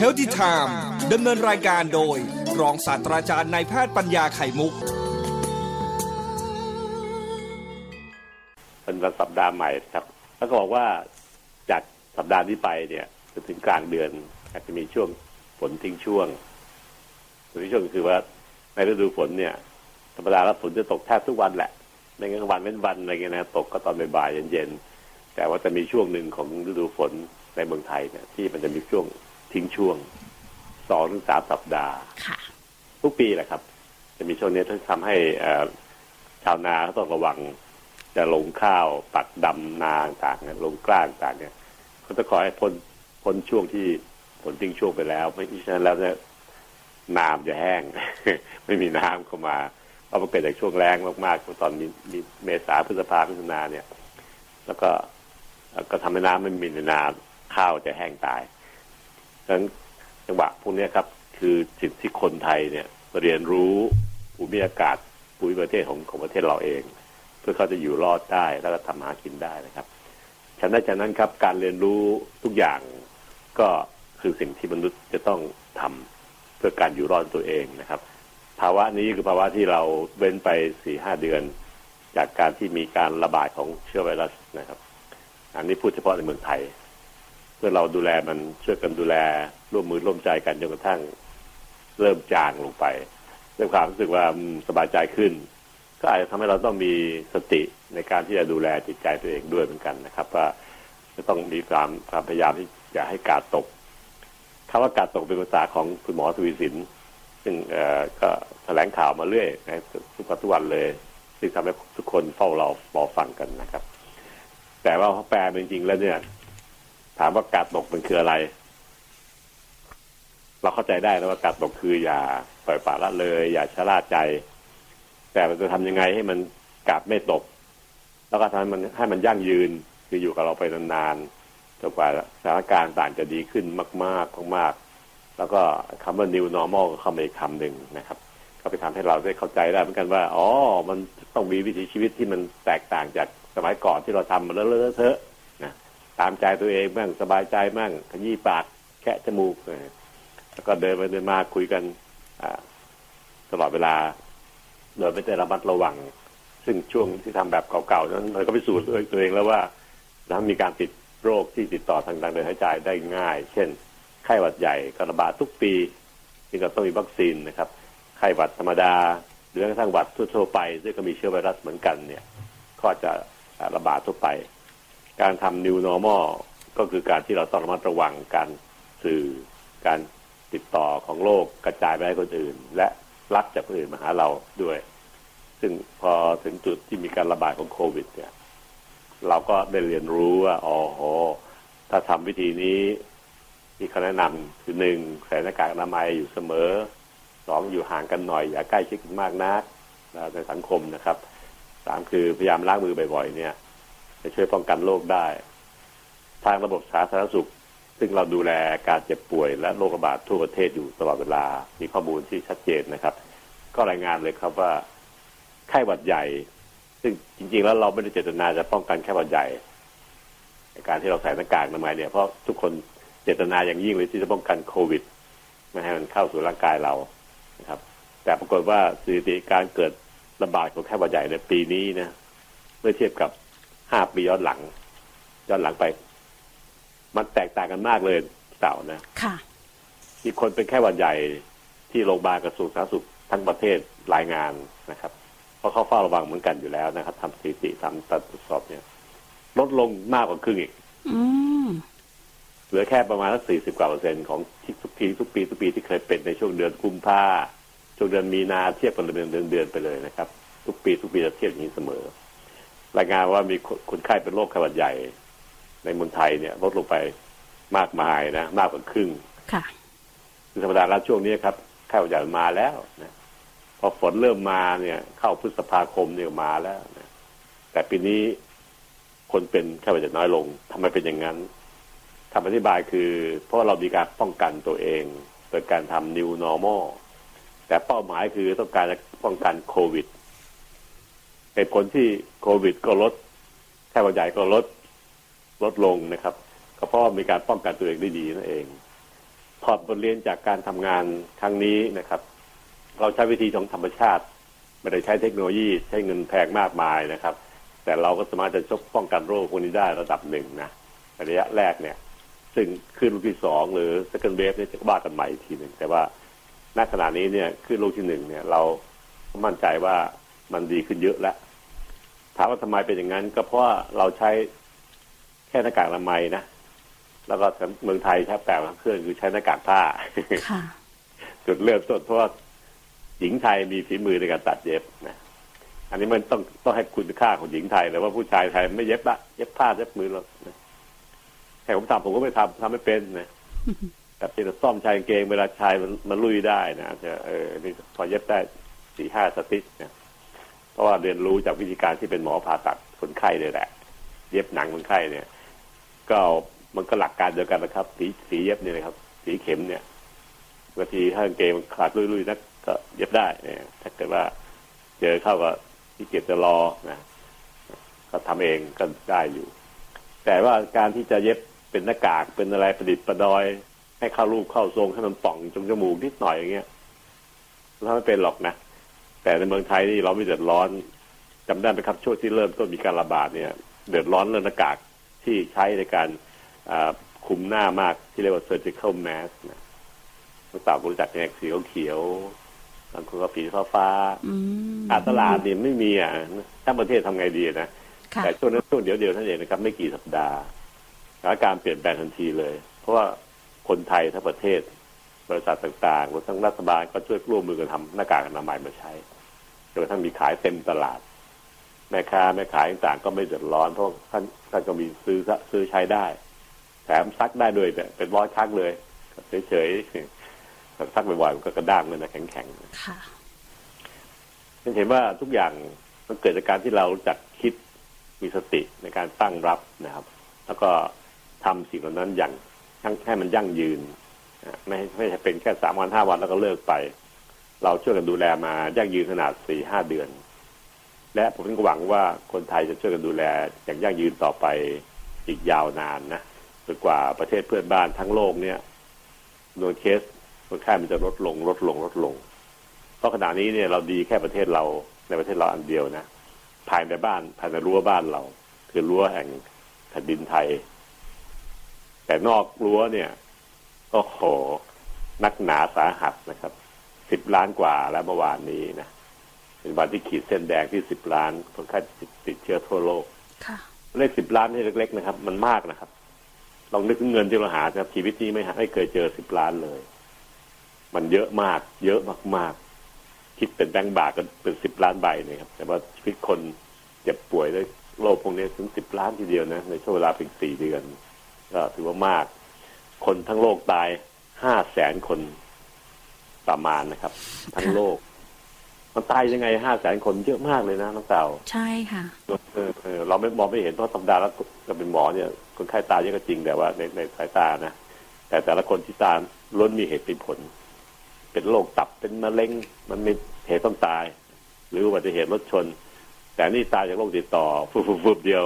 เฮลติไทม์ดำเนินรายการโดย รองศาสตราจารย์นายแพทย์ปัญญาไข่มุก เป็นวันสัปดาห์ใหม่ครับ แล้วก็บอกว่าจากสัปดาห์นี้ไปเนี่ยจนถึงกลางเดือน อาจจะมีช่วงฝนทิ้งช่วงฝนทิ้งช่วงคือว่าในฤดูฝนเนี่ย ธรรมดาแล้วฝนจะตกแทบทุกวันแหละในกลางวันเว้นวันอะไรเงี้ยนะตกก็ตอนบ่ายเย็นๆแต่ว่าจะมีช่วงหนึ่งของฤดูฝนในเมืองไทยเนี่ยที่มันจะมีช่วง ทิ้งช่วงสองถึงสามสัปดาห์ค่ะทุกปีแหละครับ จะมีช่วงนี้ที่ทำให้เอ่อชาวนาเขาต้องระวัง จะลงข้าวปักดำนาต่างเนี่ยลงกล้าต่างเนี่ยเขาจะขอให้พ้นพ้นช่วงที่ฝนทิ้งช่วงไปแล้ว ไม่ฉะนั้นแล้วเนี่ยน้ำจะแห้ง ไม่มีน้ำเข้ามาเพราะมันเกิดจากช่วงแรงมากๆตอนมีมีเมษาพฤษภาพฤษภาเนี่ย แล้วก็ก็ทำให้น้ำไม่มีในนาข้าวจะแห้งตาย ดังนั้นจังหวะพวกนี้ครับ คือสิ่งที่คนไทยเนี่ยเรียนรู้ภูมิอากาศภูมิประเทศของของประเทศเราเอง เพื่อเขาจะอยู่รอดได้แล้วก็ทำหากินได้นะครับฉะนั้นฉะนั้นครับการเรียนรู้ทุกอย่างก็คือสิ่งที่มนุษย์จะต้องทำเพื่อการอยู่รอดตัวเองนะครับ ภาวะนี้คือภาวะที่เราเว้นไปสี่ห้าเดือน จากการที่มีการระบาดของเชื้อไวรัสนะครับ อันนี้พูดเฉพาะในเมืองไทย เพื่อเราดูแลมันช่วยกันดูแลร่วมมือร่วมใจกันจนกระทั่ง เริ่มจางลงไปด้วยความรู้สึกว่าสบายใจขึ้น ก็อาจจะทำให้เราต้องมีสติในการที่จะดูแลจิตใจตัวเองด้วยเหมือนกันนะครับ ว่าจะต้องมีความความพยายามที่จะให้กาดตกคำว่ากาดตกเป็นภาษาของคุณหมอทวีสินซึ่งก็แถลงข่าวมาเรื่อยนะทุกวันทุกวันเลยซึ่งทำให้ทุกคนเฝ้ารอรอฟังกันนะครับ แต่ว่าแปลเป็นจริงแล้วเนี่ย ถามว่ากาดตกมันคืออะไร เราเข้าใจได้นะว่ากาดตกคืออย่าปล่อยปละละเลย อย่าชะล่าใจ แต่มันจะทำยังไงให้มันกาดไม่ตก แล้วก็ทำให้มันให้มันยั่งยืนคืออยู่กับเราไปนานๆจนกว่าสถานการณ์ต่างจะดีขึ้นมากๆมากๆแล้วก็คำว่า new normal ก็เข้ามาอีกคำหนึ่งนะครับก็ไปทำให้เราได้เข้าใจได้เหมือนกันว่า อ๋อ มันต้องมีวิถีชีวิตที่มันแตกต่างจากสมัยก่อนที่เราทำมาเลอะเทอะ ตามใจตัวเองบ้างสบายใจบ้างขยี้ปากแคะจมูกแล้วก็เดินไปเดินมาคุยกันตลอดเวลาโดยไม่ได้ระมัดระวัง ซึ่งช่วงที่ทำแบบเก่าๆนั้นเราก็ไปสูจน์ตัวเองแล้วว่าแล้วมีการติดโรคที่ติดต่อทางทางเดินหายใจได้ง่าย เช่น ไข้หวัดใหญ่กระบาดทุกปีที่เราต้องมีวัคซีนนะครับ ไข้หวัดธรรมดา หรือแม้กระทั่งหวัดทั่วๆไป ซึ่งก็มีเชื้อไวรัสเหมือนกันเนี่ย ก็จะระบาดทั่วไป การทำ new normal ก็คือการที่เราต้องระมัดระวังการสื่อการติดต่อของโรคกระจายไปให้คนอื่น และรับจากคนอื่นมาหาเราด้วย ซึ่งพอถึงจุดที่มีการระบาดของโควิด เนี่ย เราก็ได้เรียนรู้ว่าอ๋อโหถ้าทำวิธีนี้ที่เขาแนะนำคือหนึ่งใส่หน้ากากอนามัยอยู่เสมอสองอยู่ห่างกันหน่อย อย่าใกล้ชิดกันมากนักในสังคมนะครับสามคือพยายามล้างมือบ่อยๆเนี่ย จะช่วยป้องกันโรคได้ ทางระบบสาธารณสุข ซึ่งเราดูแลการเจ็บป่วยและโรคระบาดทั่วประเทศอยู่ตลอดเวลา มีข้อมูลที่ชัดเจนนะครับ ก็รายงานเลยครับว่าไข้หวัดใหญ่ ซึ่งจริง ๆ แล้วเราไม่ได้เจตนาจะป้องกันไข้หวัดใหญ่การที่เราใส่หน้ากากอนามัยเนี่ยเพราะทุกคนเจตนาอย่างยิ่งเลยที่จะป้องกันโควิดไม่ให้มันเข้าสู่ร่างกายเรานะครับ แต่ปรากฏว่าสถิติการเกิดระบาดของไข้หวัดใหญ่ในปีนี้นะเมื่อเทียบกับ ห้าปีย้อนหลัง ย้อนหลังไป มันแตกต่างกันมากเลยเต่านะค่ะ มีคนเป็นไข้หวัดใหญ่ที่โรงพยาบาลกระทรวงสาธารณสุขทั้งประเทศรายงานนะครับ เพราะเขาเฝ้าระวังเหมือนกันอยู่แล้วนะครับทำสถิติทำตัดตรวจสอบเนี่ย ลดลงมากกว่าครึ่งอีกอืมเหลือแค่ประมาณสักสี่สิบกว่าเปอร์เซ็นต์ของที่ทุกปีทุกปีทุกปีที่เคยเป็นในช่วงเดือนกุมภาช่วงเดือนมีนาเทียบกันเดือนเดือนเดือนไปเลยนะครับ ทุกปีทุกปีจะเทียบอย่างนี้เสมอ รายงานว่ามีคนคนไข้เป็นโรคไข้หวัดใหญ่ ในเมืองไทยเนี่ยลดลงไปมากมายนะมากกว่าครึ่ง ค่ะคือธรรมดาแล้วช่วงนี้ครับไข้หวัดใหญ่มาแล้วนะพอฝนเริ่มมาเนี่ย เข้าพฤษภาคมเนี่ยมาแล้วนะแต่ปีนี้คนเป็นไข้หวัดใหญ่น้อยลงทำไมเป็นอย่างนั้นคำอธิบายคือ เพราะเรามีการป้องกันตัวเอง โดยการทำ new normal แต่เป้าหมายคือต้องการจะป้องกันโควิด เหตุผลที่โควิดก็ลดไข้หวัดใหญ่ก็ลดลดลงนะครับ ก็เพราะว่ามีการป้องกันตัวเองได้ดีนั่นเองพถอดบทเรียนจากการทำงานครั้งนี้นะครับ เราใช้วิธีของธรรมชาติ ไม่ได้ใช้เทคโนโลยีใช้เงินแพงมากมายนะครับ แต่เราก็สามารถจะชกป้องกันโรคพวกนี้ได้ระดับหนึ่งนะระยะแรกเนี่ย ซึ่งขึ้นลูกที่สองหรือ second wave เนี่ยจะว่ากันใหม่อีกทีหนึ่งแต่ว่าณขณะนี้เนี่ยขึ้นลูกที่หนึ่งเนี่ย เรามั่นใจว่ามันดีขึ้นเยอะแล้ว ถามว่าทำไมเป็นอย่างนั้น ก็เพราะว่าเราใช้แค่หน้ากากอนามัยนะแล้วก็เมืองไทยใช้แปลงเครื่องคือใช้หน้ากากผ้าค่ะจุดเริ่มต้นเพราะว่าหญิงไทยมีฝีมือในการตัดเย็บนะอันนี้มันต้องต้องให้คุณค่าของหญิงไทยแต่ว่าผู้ชายไทยไม่เย็บละเย็บผ้าเย็บมือหรอกนะแต่ผมทำผมก็ไม่ทำทำไม่เป็นนะแต่ที่จะซ่อมชายกางเกงเวลาชายมันมันลุยได้นะจะเออนี่พอเย็บได้สี่ห้าสติชนะ เพราะว่าเรียนรู้จากวิธีการที่เป็นหมอผ่าตัดคนไข้เลยแหละ เย็บหนังคนไข้เนี่ย ก็มันก็หลักการเดียวกันนะครับ สีสีเย็บเนี่ยนะครับ สีเข็มเนี่ยบางทีถ้ากางเกงขาดลุยๆนักก็เย็บได้เนี่ยถ้าเกิดว่าเจอเข้าก็ที่เกียจจะรอนะก็ทำเองก็ได้อยู่ แต่ว่าการที่จะเย็บเป็นหน้ากากเป็นอะไรประดิษฐ์ประดอย ให้เข้ารูปเข้าทรงให้มันป่องจงจมูกนิดหน่อยอย่างเงี้ยถ้าไม่เป็นหรอกนะ แต่ในเมืองไทยนี่เราไม่เดือดร้อนจำได้ไหมครับช่วงที่เริ่มต้นมีการระบาดเนี่ย เดือดร้อนเรื่องหน้ากากที่ใช้ในการคุมหน้ามากที่เรียกว่า surgical mask นะตั้งแต่บริจาคแยกสีเขียวบางคนก็สีฟ้าฟ้าอาตลาดเนี่ยไม่มีอะถ้าประเทศทำไงดีนะ แต่ช่วงนั้นช่วงเดียวเดียวท่านเองนะครับ ไม่กี่สัปดาห์สถานการณ์เปลี่ยนแปลงทันทีเลย เพราะว่าคนไทยทั้งประเทศ บริษัทต่างๆรวมทั้งรัฐบาลก็ช่วยร่วมมือกันทำหน้ากากอนามัยมาใช้จ นกระทั่งมีขายเต็มตลาด แม่ค้าแม่ขายต่างๆก็ไม่เดือดร้อนเพราะท่านท่านก็มีซื้อซื้อใช้ได้ แถมซักได้ด้วยเป็นร้อยครั้งเลยเฉยๆซักบ่อยๆมันก็กระด้างเลยนะแข็งๆค่ะเห็นว่าทุกอย่างมันเกิดจากการที่เราจักคิดมีสติในการตั้งรับนะครับ แล้วก็ทำสิ่งเหล่านั้นอย่างให้มันยั่งยืนไม่ไม่ใช่เป็นแค่สามวันห้าวันแล้วก็เลิกไป เราช่วยกันดูแลมายั่งยืนขนาดสี่ห้าเดือน และผมก็หวังว่าคนไทยจะช่วยกันดูแลอย่างยั่งยืนต่อไปอีกยาวนานนะจนกว่าประเทศเพื่อนบ้านทั้งโลกเนี่ยโดยเคสคนไข้มันจะลดลง ลดลง ลดลง เพราะขณะนี้เนี่ยเราดีแค่ประเทศเราในประเทศเราอันเดียวนะภายในบ้านภายในรั้วบ้านเรา คือรั้วแห่งแผ่นดินไทย แต่นอกรั้วเนี่ยก็โหนักหนาสาหัสนะครับ สิบล้านกว่าแล้วเมื่อวานนี้นะเป็นวันที่ขีดเส้นแดงที่สิบล้านคนไข้ติดเชื้อทั่วโลกเลขสิบล้านนี่เล็ก ๆ นะครับ มันมากนะครับ ลองนึกถึงเงินที่เราหาครับชีวิตนี้ไม่ไม่เคยเจอสิบล้านเลย มันเยอะมาก เยอะมากๆ คิดเป็นแบงก์บาทก็เป็นสิบล้านใบเนี่ยครับ แต่ว่าชีวิตคนเจ็บป่วยด้วยโรคพวกนี้ถึงสิบล้านทีเดียวนะ ในช่วงเวลาเพียงสี่เดือน ก็ถือว่ามาก คนทั้งโลกตายห้าแสนคน ประมาณนะครับ ทั้งโลก มันตายยังไงห้าแสนคนเยอะมากเลยนะน้องเต่าใช่ค่ะเออเออเราไม่มองไม่เห็นเพราะธรรมดาแล้วเราเป็นหมอเนี่ย คนไข้ตายเยอะก็จริงแต่ว่าในในสายตานะแต่แต่ละคนที่ตายล้นมีเหตุเป็นผล เป็นโรคตับเป็นมะเร็ง มันมีเหตุต้องตาย หรืออุบัติเหตุรถชน แต่นี่ตายจากโรคติดต่อฟุบฟุบเดียว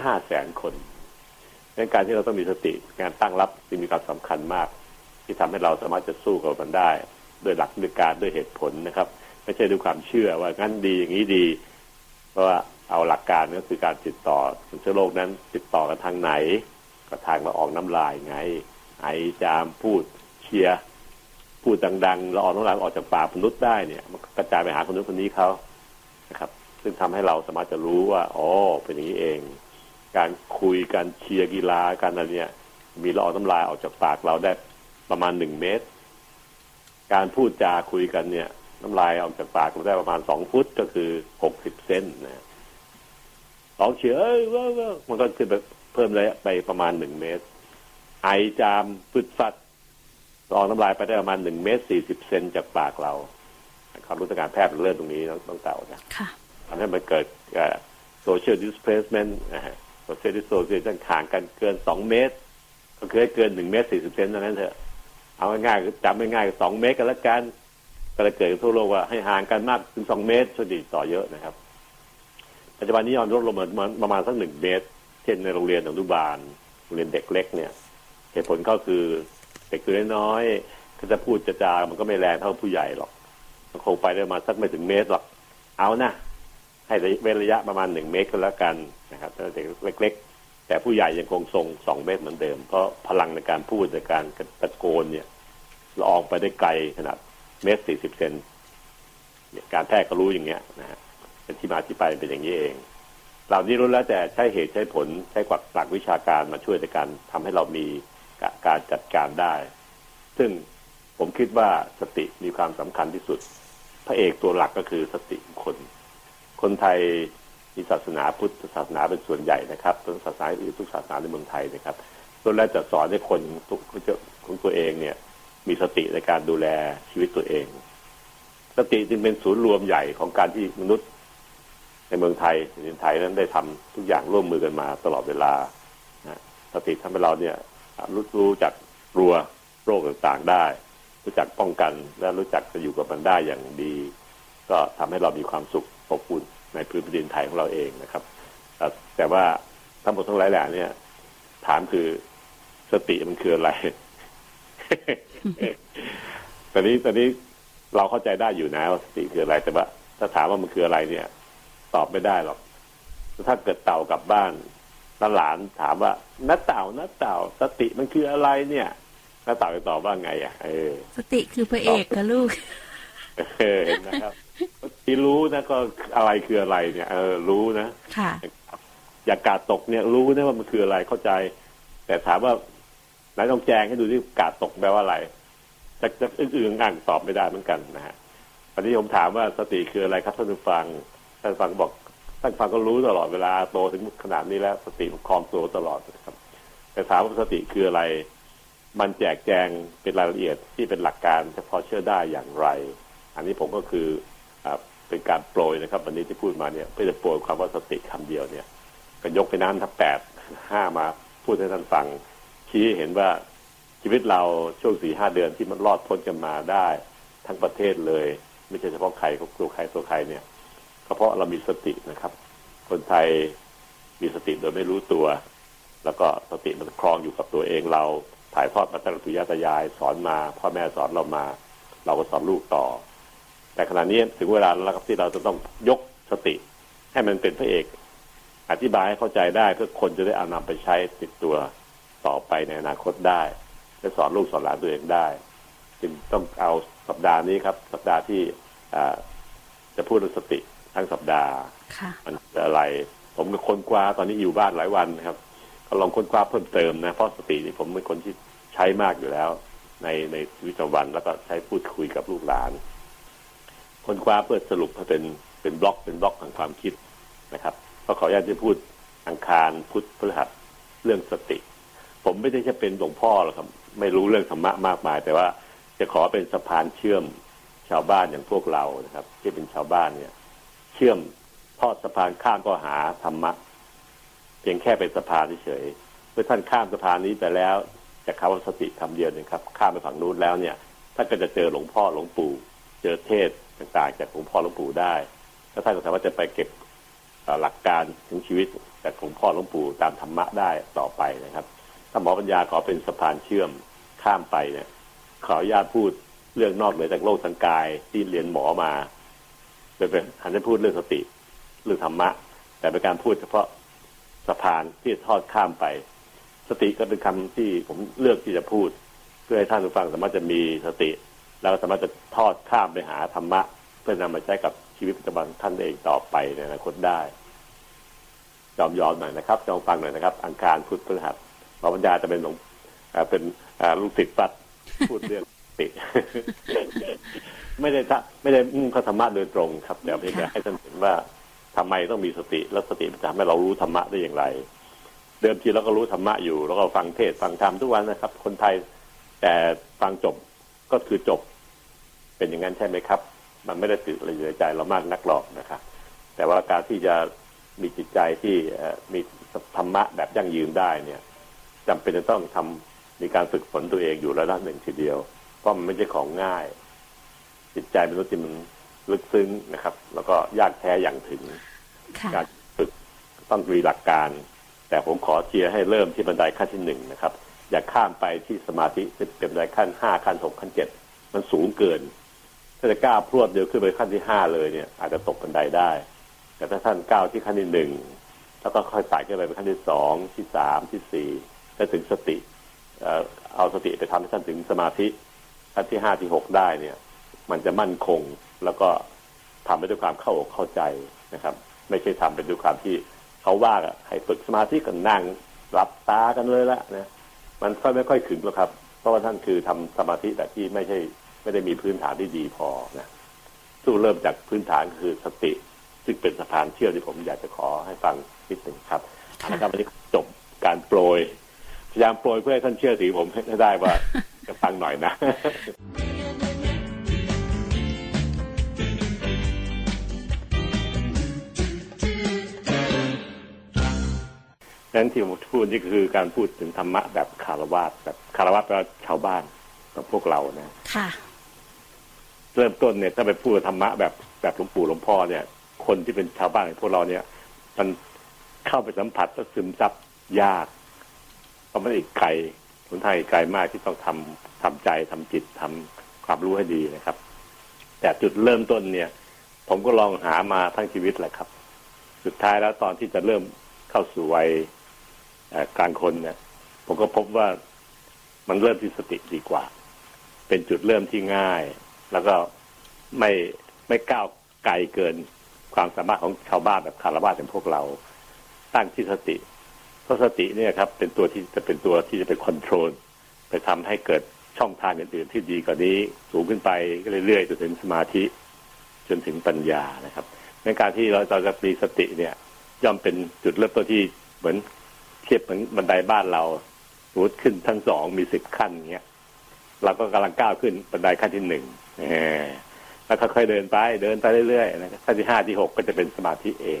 ห้าแสนคนดังการที่เราต้องมีสติการตั้งรับจึงมีความสำคัญมาก ที่ทำให้เราสามารถจะสู้กับมันได้ ด้วยหลักด้วยการด้วยเหตุผลนะครับ ไม่ใช่ด้วยความเชื่อว่างั้นดีอย่างนี้ดี เพราะว่าเอาหลักการก็คือการติดต่อเชื้อโรคนั้น ติดต่อกันทางไหน ก็ทางเราออกน้ำลายไง ไอจามพูดเชียร์พูดดังๆเราออกน้ำลายออกจากปากมนุษย์ได้เนี่ยมันกระจายไปหาคนนู้นคนนี้เขานะครับ ซึ่งทำให้เราสามารถจะรู้ว่าอ๋อเป็นอย่างนี้เอง การคุยการเชียร์กีฬาการอะไรเนี่ยมีละอองน้ำลายออกจากปากเราได้ประมาณหนึ่งเมตร การพูดจาคุยกันเนี่ย น้ำลายออกจากปากเราได้ประมาณสองฟุตก็คือหกสิบเซนนะสองเฉียเอ้ยว่ามันก็ขึ้นไปเพิ่มระยะไปประมาณหนึ่งเมตร ไอจามฟึดฟัดรองน้ำลายไปได้ประมาณหนึ่งเมตรสี่สิบเซนจากปากเราความรู้ทางการแพทย์เริ่มตรงนี้ต้องเต่านะทำให้มันเกิด social displacement นะฮะ social dis social ห่างกันเกินสองเมตร ก็คือเกินหนึ่งเมตรสี่สิบเซนเท่านั้นเถอะ เอาง่ายๆจำง่ายๆสองเมตรกันแล้วกันก็เลยเกิดทั่วโลกว่าให้ห่างกันมากถึงสองเมตรช่วยดีต่อเยอะนะครับปัจจุบันนี้ยอมลดลงมาประมาณสักหนึ่งเมตร เช่นในโรงเรียนอนุบาลโรงเรียนเด็กเล็กเนี่ยเหตุผลก็คือเด็กตัวน้อยๆก็จะพูดจะจามันก็ไม่แรงเท่าผู้ใหญ่หรอกมันคงไปได้มาสักไม่ถึงเมตรหรอกเอานะให้เว้นระยะประมาณหนึ่งเมตรก็แล้วกันนะครับเด็กเล็ก แต่ผู้ใหญ่ยังคงทรงสองเมตรเหมือนเดิม เพราะพลังในการพูดในการตะโกนเนี่ยเราออกไปได้ไกลขนาดเมตรสี่สิบเซนการแพทย์ก็รู้อย่างเงี้ยนะฮะเป็นที่มาที่ไปเป็นอย่างนี้เอง เหล่านี้รู้แล้วแต่ใช้เหตุใช้ผลใช้กวักหลักวิชาการมาช่วยในการทำให้เรามีการจัดการได้ ซึ่งผมคิดว่าสติมีความสำคัญที่สุด พระเอกตัวหลักก็คือสติคน คนไทย มีศาสนาพุทธศาสนาเป็นส่วนใหญ่นะครับต้นศาสนาอื่นทุกศาสนาในเมืองไทยนะครับต้นแรกจะสอนให้คนทุกของตัวเองเนี่ย มีสติในการดูแลชีวิตตัวเอง สติจึงเป็นศูนย์รวมใหญ่ของการที่มนุษย์ ในเมืองไทยในไทยนั้นได้ทำทุกอย่างร่วมมือกันมาตลอดเวลาสติทำให้เราเนี่ยรู้รู้จักรัวโรคต่างๆได้ รู้จักป้องกันและรู้จักจะอยู่กับมันได้อย่างดี ก็ทำให้เรามีความสุขอบอุ่น ในพื้นแผ่นดินไทยของเราเองนะครับ แต่ว่าทั้งหมดทั้งหลายแหล่เนี่ย ถามคือสติมันคืออะไรตอนนี้ตอนนี้เราเข้าใจได้อยู่นะว่าสติคืออะไรแต่ว่า ถ้าถามว่ามันคืออะไรเนี่ย ตอบไม่ได้หรอก ถ้าเกิดเต่ากลับบ้านหลานถามว่าน้าเต่าน้าเต่า สติมันคืออะไรเนี่ยน้าเต่าจะตอบว่าไงอะเออ สติคือพระเอกกับลูกเออเห็นนะครับ ที่รู้นะก็อะไรคืออะไรเนี่ย เออรู้นะค่ะอยากกาดตกเนี่ย รู้นะว่ามันคืออะไรเข้าใจ แต่ถามว่าไหนต้องแจงให้ดูที่กาดตกแปลว่าอะไรจะจะอื่นๆอ่างตอบไม่ได้เหมือนกันนะฮะวันนี้ผมถามว่าสติคืออะไรครับท่านผู้ฟังท่านฟังบอกท่านฟังก็รู้ตลอดเวลาโตถึงขนาดนี้แล้ว สติมันคลองตัวตลอดนะครับ แต่ถามว่าสติคืออะไร มันแจกแจงเป็นรายละเอียดที่เป็นหลักการเฉพาะเชื่อได้อย่างไร อันนี้ผมก็คือ เป็นการโปรยนะครับ วันนี้ที่พูดมาเนี่ยเพื่อจะโปรยความว่าสติคำเดียวเนี่ยก็ยกไปน้ำทับแปดห้ามาพูดให้ท่านฟัง ชี้เห็นว่าชีวิตเราช่วงสี่ห้าเดือนที่มันรอดพ้นกันมาได้ ทั้งประเทศเลย ไม่ใช่เฉพาะใครตัวใครตัวใครเนี่ยก็เพราะเรามีสตินะครับ คนไทยมีสติโดยไม่รู้ตัว แล้วก็สติมันครองอยู่กับตัวเองเราถ่ายทอดมาตั้งแต่ตุยาตายายสอนมา พ่อแม่สอนเรามา เราก็สอนลูกต่อ แต่ขณะนี้ถึงเวลาแล้วครับที่เราจะต้องยกสติ ให้มันเป็นพระเอก อธิบายให้เข้าใจได้เพื่อคนจะได้เอานำไปใช้ติดตัวต่อไปในอนาคตได้ และสอนลูกสอนหลานตัวเองได้ จึงต้องเอาสัปดาห์นี้ครับ สัปดาห์ที่จะพูดเรื่องสติทั้งสัปดาห์มันอะไร ผมก็ค้นคว้าตอนนี้อยู่บ้านหลายวันนะครับ ก็ลองค้นคว้าเพิ่มเติมนะเพราะสตินี่ผมเป็นคนที่ใช้มากอยู่แล้ว ในในชีวิตประจำวันแล้วก็ใช้พูดคุยกับลูกหลาน ค้นคว้าเพื่อสรุปเป็นเป็นบล็อกเป็นบล็อกของความคิดนะครับก็ขออนุญาตจะพูดอังคารพุธพฤหัสเรื่องสติ ผมไม่ได้จะเป็นหลวงพ่อหรอกครับ ไม่รู้เรื่องธรรมะมากมาย แต่ว่าจะขอเป็นสะพานเชื่อมชาวบ้านอย่างพวกเรานะครับ ที่เป็นชาวบ้านเนี่ย เชื่อมทอดสะพานข้ามก็หาธรรมะเพียงแค่เป็นสะพานเฉยเมื่อท่านข้ามสะพานนี้ไปแล้วจะคำว่าสติคำเดียวนึงครับ ข้ามไปฝั่งนู้นแล้วเนี่ยท่านก็จะเจอหลวงพ่อหลวงปู่ เจอเทศ ต่างๆ จากหลวงพ่อหลวงปู่ได้แล้วท่านก็สามารถจะไปเก็บหลักการถึงชีวิตจากหลวงพ่อหลวงปู่ตามธรรมะได้ต่อไปนะครับ ถ้าหมอปัญญาขอเป็นสะพานเชื่อมข้ามไปเนี่ย ขออนุญาตพูดเรื่องนอกเหนือจากโลกทางกายที่เรียนหมอมาเป็นหันไปพูดเรื่องสติเรื่องธรรมะ แต่เป็นการพูดเฉพาะสะพานที่ทอดข้ามไป สติก็เป็นคำที่ผมเลือกที่จะพูด เพื่อให้ท่านผู้ฟังสามารถจะมีสติ แล้วสามารถจะทอดข้ามไปหาธรรมะ เพื่อนำมาใช้กับชีวิตประจำวันท่านเองต่อไปในอนาคตได้ยอมยอมหน่อยนะครับจองฟังหน่อยนะครับ อังคารพุธพฤหัสอปัญญาจะเป็นหลวงเป็นลูกศิษย์ปัดพูดเรื่องติไม่ได้ไม่ได้มุ่งธรรมะโดยตรงครับเดี๋ยวพี่ให้ท่านเห็นว่าทำไมต้องมีสติแล้วสติจะทำให้เรารู้ธรรมะได้อย่างไร เดิมทีเราก็รู้ธรรมะอยู่ แล้วก็ฟังเทศฟังธรรมทุกวันนะครับ คนไทยแต่ฟังจบก็คือจบ เป็นอย่างนั้นใช่ไหมครับ มันไม่ได้ติดอะไรอยู่ในใจเรามากนักหรอกนะครับ แต่ว่าการที่จะมีจิตใจที่มีธรรมะแบบยั่งยืนได้เนี่ยจำเป็นจะต้องทำมีการฝึกฝนตัวเองอยู่ระดับหนึ่งทีเดียว เพราะมันไม่ใช่ของง่าย จิตใจเป็นตัวที่มันลึกซึ้งนะครับ แล้วก็ยากแท้อย่างถึง การฝึกต้องมีหลักการ แต่ผมขอเชียร์ให้เริ่มที่บันไดขั้นที่หนึ่งนะครับออย่าข้ามไปที่สมาธิเป็นบันไดขั้นห้าขั้นหกขั้นเจ็ดมันสูงเกิน ถ้าจะก้าวพรวดเดียวขึ้นไปขั้นที่ห้าเลยเนี่ย อาจจะตกบันไดได้ แต่ถ้าท่านก้าวที่ขั้นที่หนึ่งแล้วก็ค่อยไต่ขึ้นไปเป็นขั้นที่สองที่สามที่สี่แล้วถึงสติเอ่อเอาสติไปทำให้ท่านถึงสมาธิขั้นที่ห้าที่หกได้เนี่ย มันจะมั่นคงแล้วก็ทำไปด้วยความเข้าอกเข้าใจนะครับ ไม่ใช่ทำไปด้วยความที่เขาว่าให้ฝึกสมาธิกันนั่งหลับตากันเลยละนะมันค่อยไม่ค่อยถึงหรอกครับ เพราะว่าท่านคือทำสมาธิแบบที่ไม่ใช่ ไม่ได้มีพื้นฐานที่ดีพอนะสู้เริ่มจากพื้นฐานคือสติ ซึ่งเป็นสะพานเชื่อมที่ผมอยากจะขอให้ฟังนิดหนึ่งครับค่ะนะครับวันนี้จบการโปรยพยายามโปรยเพื่อให้ท่านเชื่อถือผมให้ได้ว่าจะฟังหน่อยนะดังนั้นที่ผมพูดนี่คือการพูดถึงธรรมะแบบคารวะแบบคารวะแปลว่าชาวบ้านแบบพวกเรานะ ค่ะ เริ่มต้นเนี่ยถ้าไปพูดธรรมะแบบแบบหลวงปู่หลวงพ่อเนี่ย คนที่เป็นชาวบ้านอย่างพวกเราเนี่ย มันเข้าไปสัมผัสและซึมซับยากเพราะมันอีกไกลหนทางอีกไกลมากที่ต้องทำทำใจทำจิตทำความรู้ให้ดีนะครับ แต่จุดเริ่มต้นเนี่ย ผมก็ลองหามาทั้งชีวิตแหละครับ สุดท้ายแล้วตอนที่จะเริ่มเข้าสู่วัยกลางคนเนี่ย ผมก็พบว่ามันเริ่มที่สติดีกว่า เป็นจุดเริ่มที่ง่าย แล้วก็ไม่ไม่ก้าวไกลเกินความสามารถของชาวบ้านแบบคารวะอย่างพวกเรา ตั้งที่สติเพราะสติเนี่ยครับ เป็นตัวที่จะเป็นตัวที่จะเป็นคอนโทรลไปทำให้เกิดช่องทางอื่นๆที่ดีกว่านี้สูงขึ้นไปเรื่อยๆจนถึงสมาธิ จนถึงปัญญานะครับในการที่เราเราจะมีสติเนี่ย ย่อมเป็นจุดเริ่มต้นที่เหมือนเทียบเหมือนบันไดบ้านเราสมมติขึ้นทั้งสองมีสิบขั้นเงี้ยเราก็กำลังก้าวขึ้นบันไดขั้นที่หนึ่ง แหมแล้วค่อยๆเดินไป เดินไปเรื่อยๆนะครับขั้นที่ห้าที่หกก็จะเป็นสมาธิเอง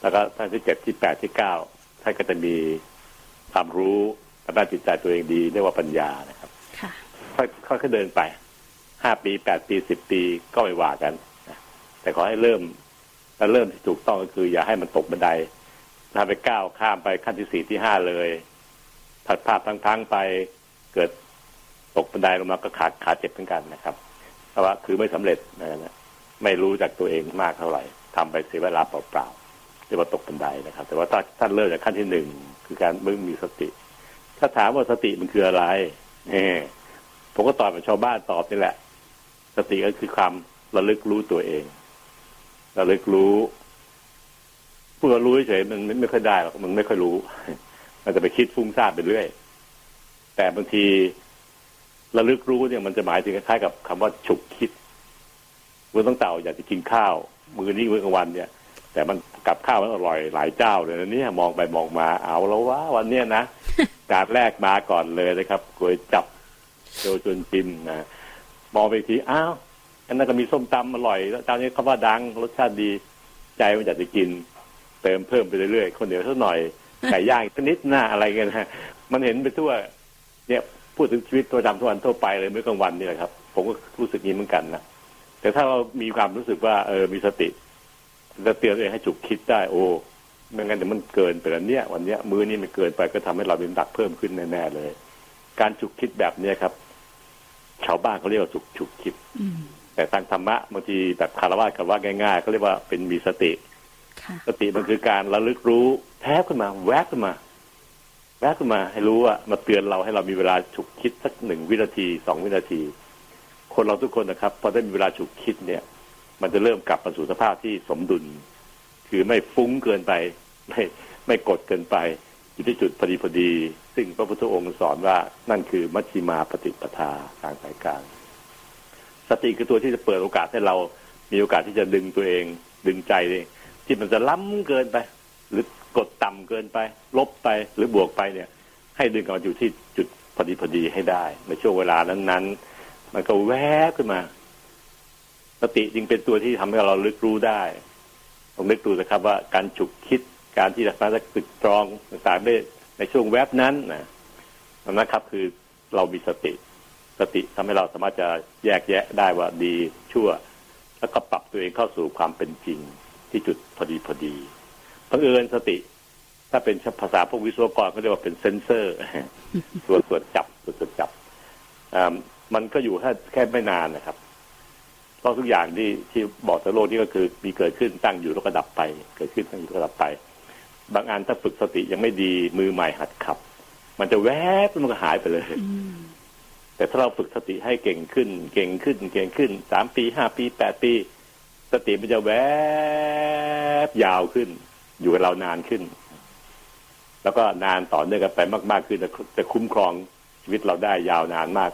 แล้วก็ขั้นที่เจ็ดที่แปดที่เก้าท่านก็จะมีความรู้ทางด้านจิตใจตัวเองดีเรียกว่าปัญญานะครับค่ะค่อยค่อยๆเดินไปห้าปีแปดปีสิบปีก็ไม่ว่ากันนะแต่ขอให้เริ่มถ้าเริ่มที่ถูกต้องก็คือ อย่าให้มันตกบันไดถ้าไปก้าวข้ามไปขั้นที่สี่ที่ห้าเลยผัดภาพทั้งๆไปเกิดตกบันไดลงมาก็ขาขาเจ็บเหมือนกันนะครับ เพราว่าคือไม่สำเร็จนะนะไม่รู้จากตัวเองมากเท่าไหร่ทำไปเสียเวลาเปล่าๆเรียว่าตกบันไดนะครับ แต่ว่าถ้าท่านเริ่มจากขั้นที่หนึ่งคือการมึงมีสติ ถ้าถามว่าสติมันคืออะไรเออผมก็ตอบแบบชาวบ้านตอบนี่แหละ สติก็คือความระลึกรู้ตัวเองระลึกรู้เพูดว่ารู้เฉยมันไม่ค่อยได้หรอกมันไม่ค่อยรู้ มันจะไปคิดฟุ้งซ่านไปเรื่อย แต่บางที ระลึกรู้เนี่ยมันจะหมายถึงคล้ายๆกับคำว่าฉุกคิดเมื่อต้องเต่าอยากจะกินข้าว มือนี้มื้อกลางวันเนี่ย แต่มันกับข้าวมันอร่อยหลายเจ้าเลยนะเนี่ยมองไปมองมาเอาแล้วว่าวันเนี้ยนะจานแรกมาก่อนเลยนะครับก๋วยจับโจจนจิมนะมองไปอีกทีอ้าวอันนั้นก็มีส้มตำอร่อยแล้วเจ้านี้เขาว่าดังรสชาติดีใจมันอยากจะกิน เติมเพิ่มไปเรื่อยๆคนเดียวสักหน่อยไก่ย่างอีกสักนิดหน้าอะไรกันนะมันเห็นไปทั่วเนี่ย พูดถึงชีวิตตัวจำทุกวันทั่วไปเลยเมื่อกลางวันนี่แหละครับ ผมก็รู้สึกนี้เหมือนกันนะแต่ถ้าเรามีความรู้สึกว่าเออมีสติจะเตือนตัวเองให้จุกคิดได้โอ้ไม่งั้นเดี๋ยวมันเกินไปแล้วเนี่ย วันเนี้ยมือนี้มันเกินไปก็ทำให้เรามีน้ำหนักเพิ่มขึ้นแน่ๆเลย การจุกคิดแบบเนี้ยครับ ชาวบ้านเขาเรียกว่าจุกฉุกคิดอืมแต่ทางธรรมะบางทีแบบคารวะคารวะง่ายๆเขาเรียกว่าเป็นมีสติค่ะสติมันคือการระลึกรู้แทบขึ้นมา แวบขึ้นมา แวบขึ้นมาให้รู้ว่ามาเตือนเราให้เรามีเวลาฉุกคิดสักหนึ่งวินาทีสองวินาที คนเราทุกคนนะครับพอได้มีเวลาฉุกคิดเนี่ย มันจะเริ่มกลับมาสู่สภาพที่สมดุล คือไม่ฟุ้งเกินไปไม่ไม่กดเกินไปอยู่ที่จุดพอดีพอดี ซึ่งพระพุทธองค์สอนว่านั่นคือมัชฌิมาปฏิปทาทางสายกลางสติคือตัวที่จะเปิดโอกาสให้เรามีโอกาสที่จะดึงตัวเอง ดึงใจเองที่มันจะล้ำเกินไป หรือกดต่ำเกินไป ลบไปหรือบวกไปเนี่ย ให้ดึงกลับมาอยู่ที่จุดพอดีพอดีให้ได้ ในช่วงเวลานั้นๆ มันก็แวบขึ้นมา สติจึงเป็นตัวที่ทำให้เราลึกรู้ได้ต้องนึกดูนะครับ ว่าการฉุกคิดการที่จะสามารถตึกตรองต่างๆได้ในช่วงแวบนั้นนะนั่นนะครับ คือเรามีสติ สติทำให้เราสามารถจะแยกแยะได้ว่าดีชั่ว แล้วก็ปรับตัวเองเข้าสู่ความเป็นจริงที่จุดพอดีพอดี บังเอิญสติ ถ้าเป็นภาษาพวกวิศวกรก็เรียกว่าเป็นเซนเซอร์ตัวตรวจจับตัวตรวจจับอ่ามันก็อยู่แค่แค่ไม่นานนะครับเพราะทุกอย่างที่ที่บอกในโลกนี้ก็คือมีเกิดขึ้นตั้งอยู่แล้วก็ดับไป เกิดขึ้นตั้งอยู่แล้วก็ดับไป บางอันถ้าฝึกสติยังไม่ดีมือใหม่หัดขับ มันจะแวบแล้วมันก็หายไปเลยอืมแต่ถ้าเราฝึกสติให้เก่งขึ้น เก่งขึ้น เก่งขึ้นสามปีห้าปีแปดปี สติมันจะแวบยาวขึ้น อยู่กับเรานานขึ้น แล้วก็นานต่อเนื่องกันไปมาก ๆ ขึ้นจะจะคุ้มครองชีวิตเราได้ยาวนานมาก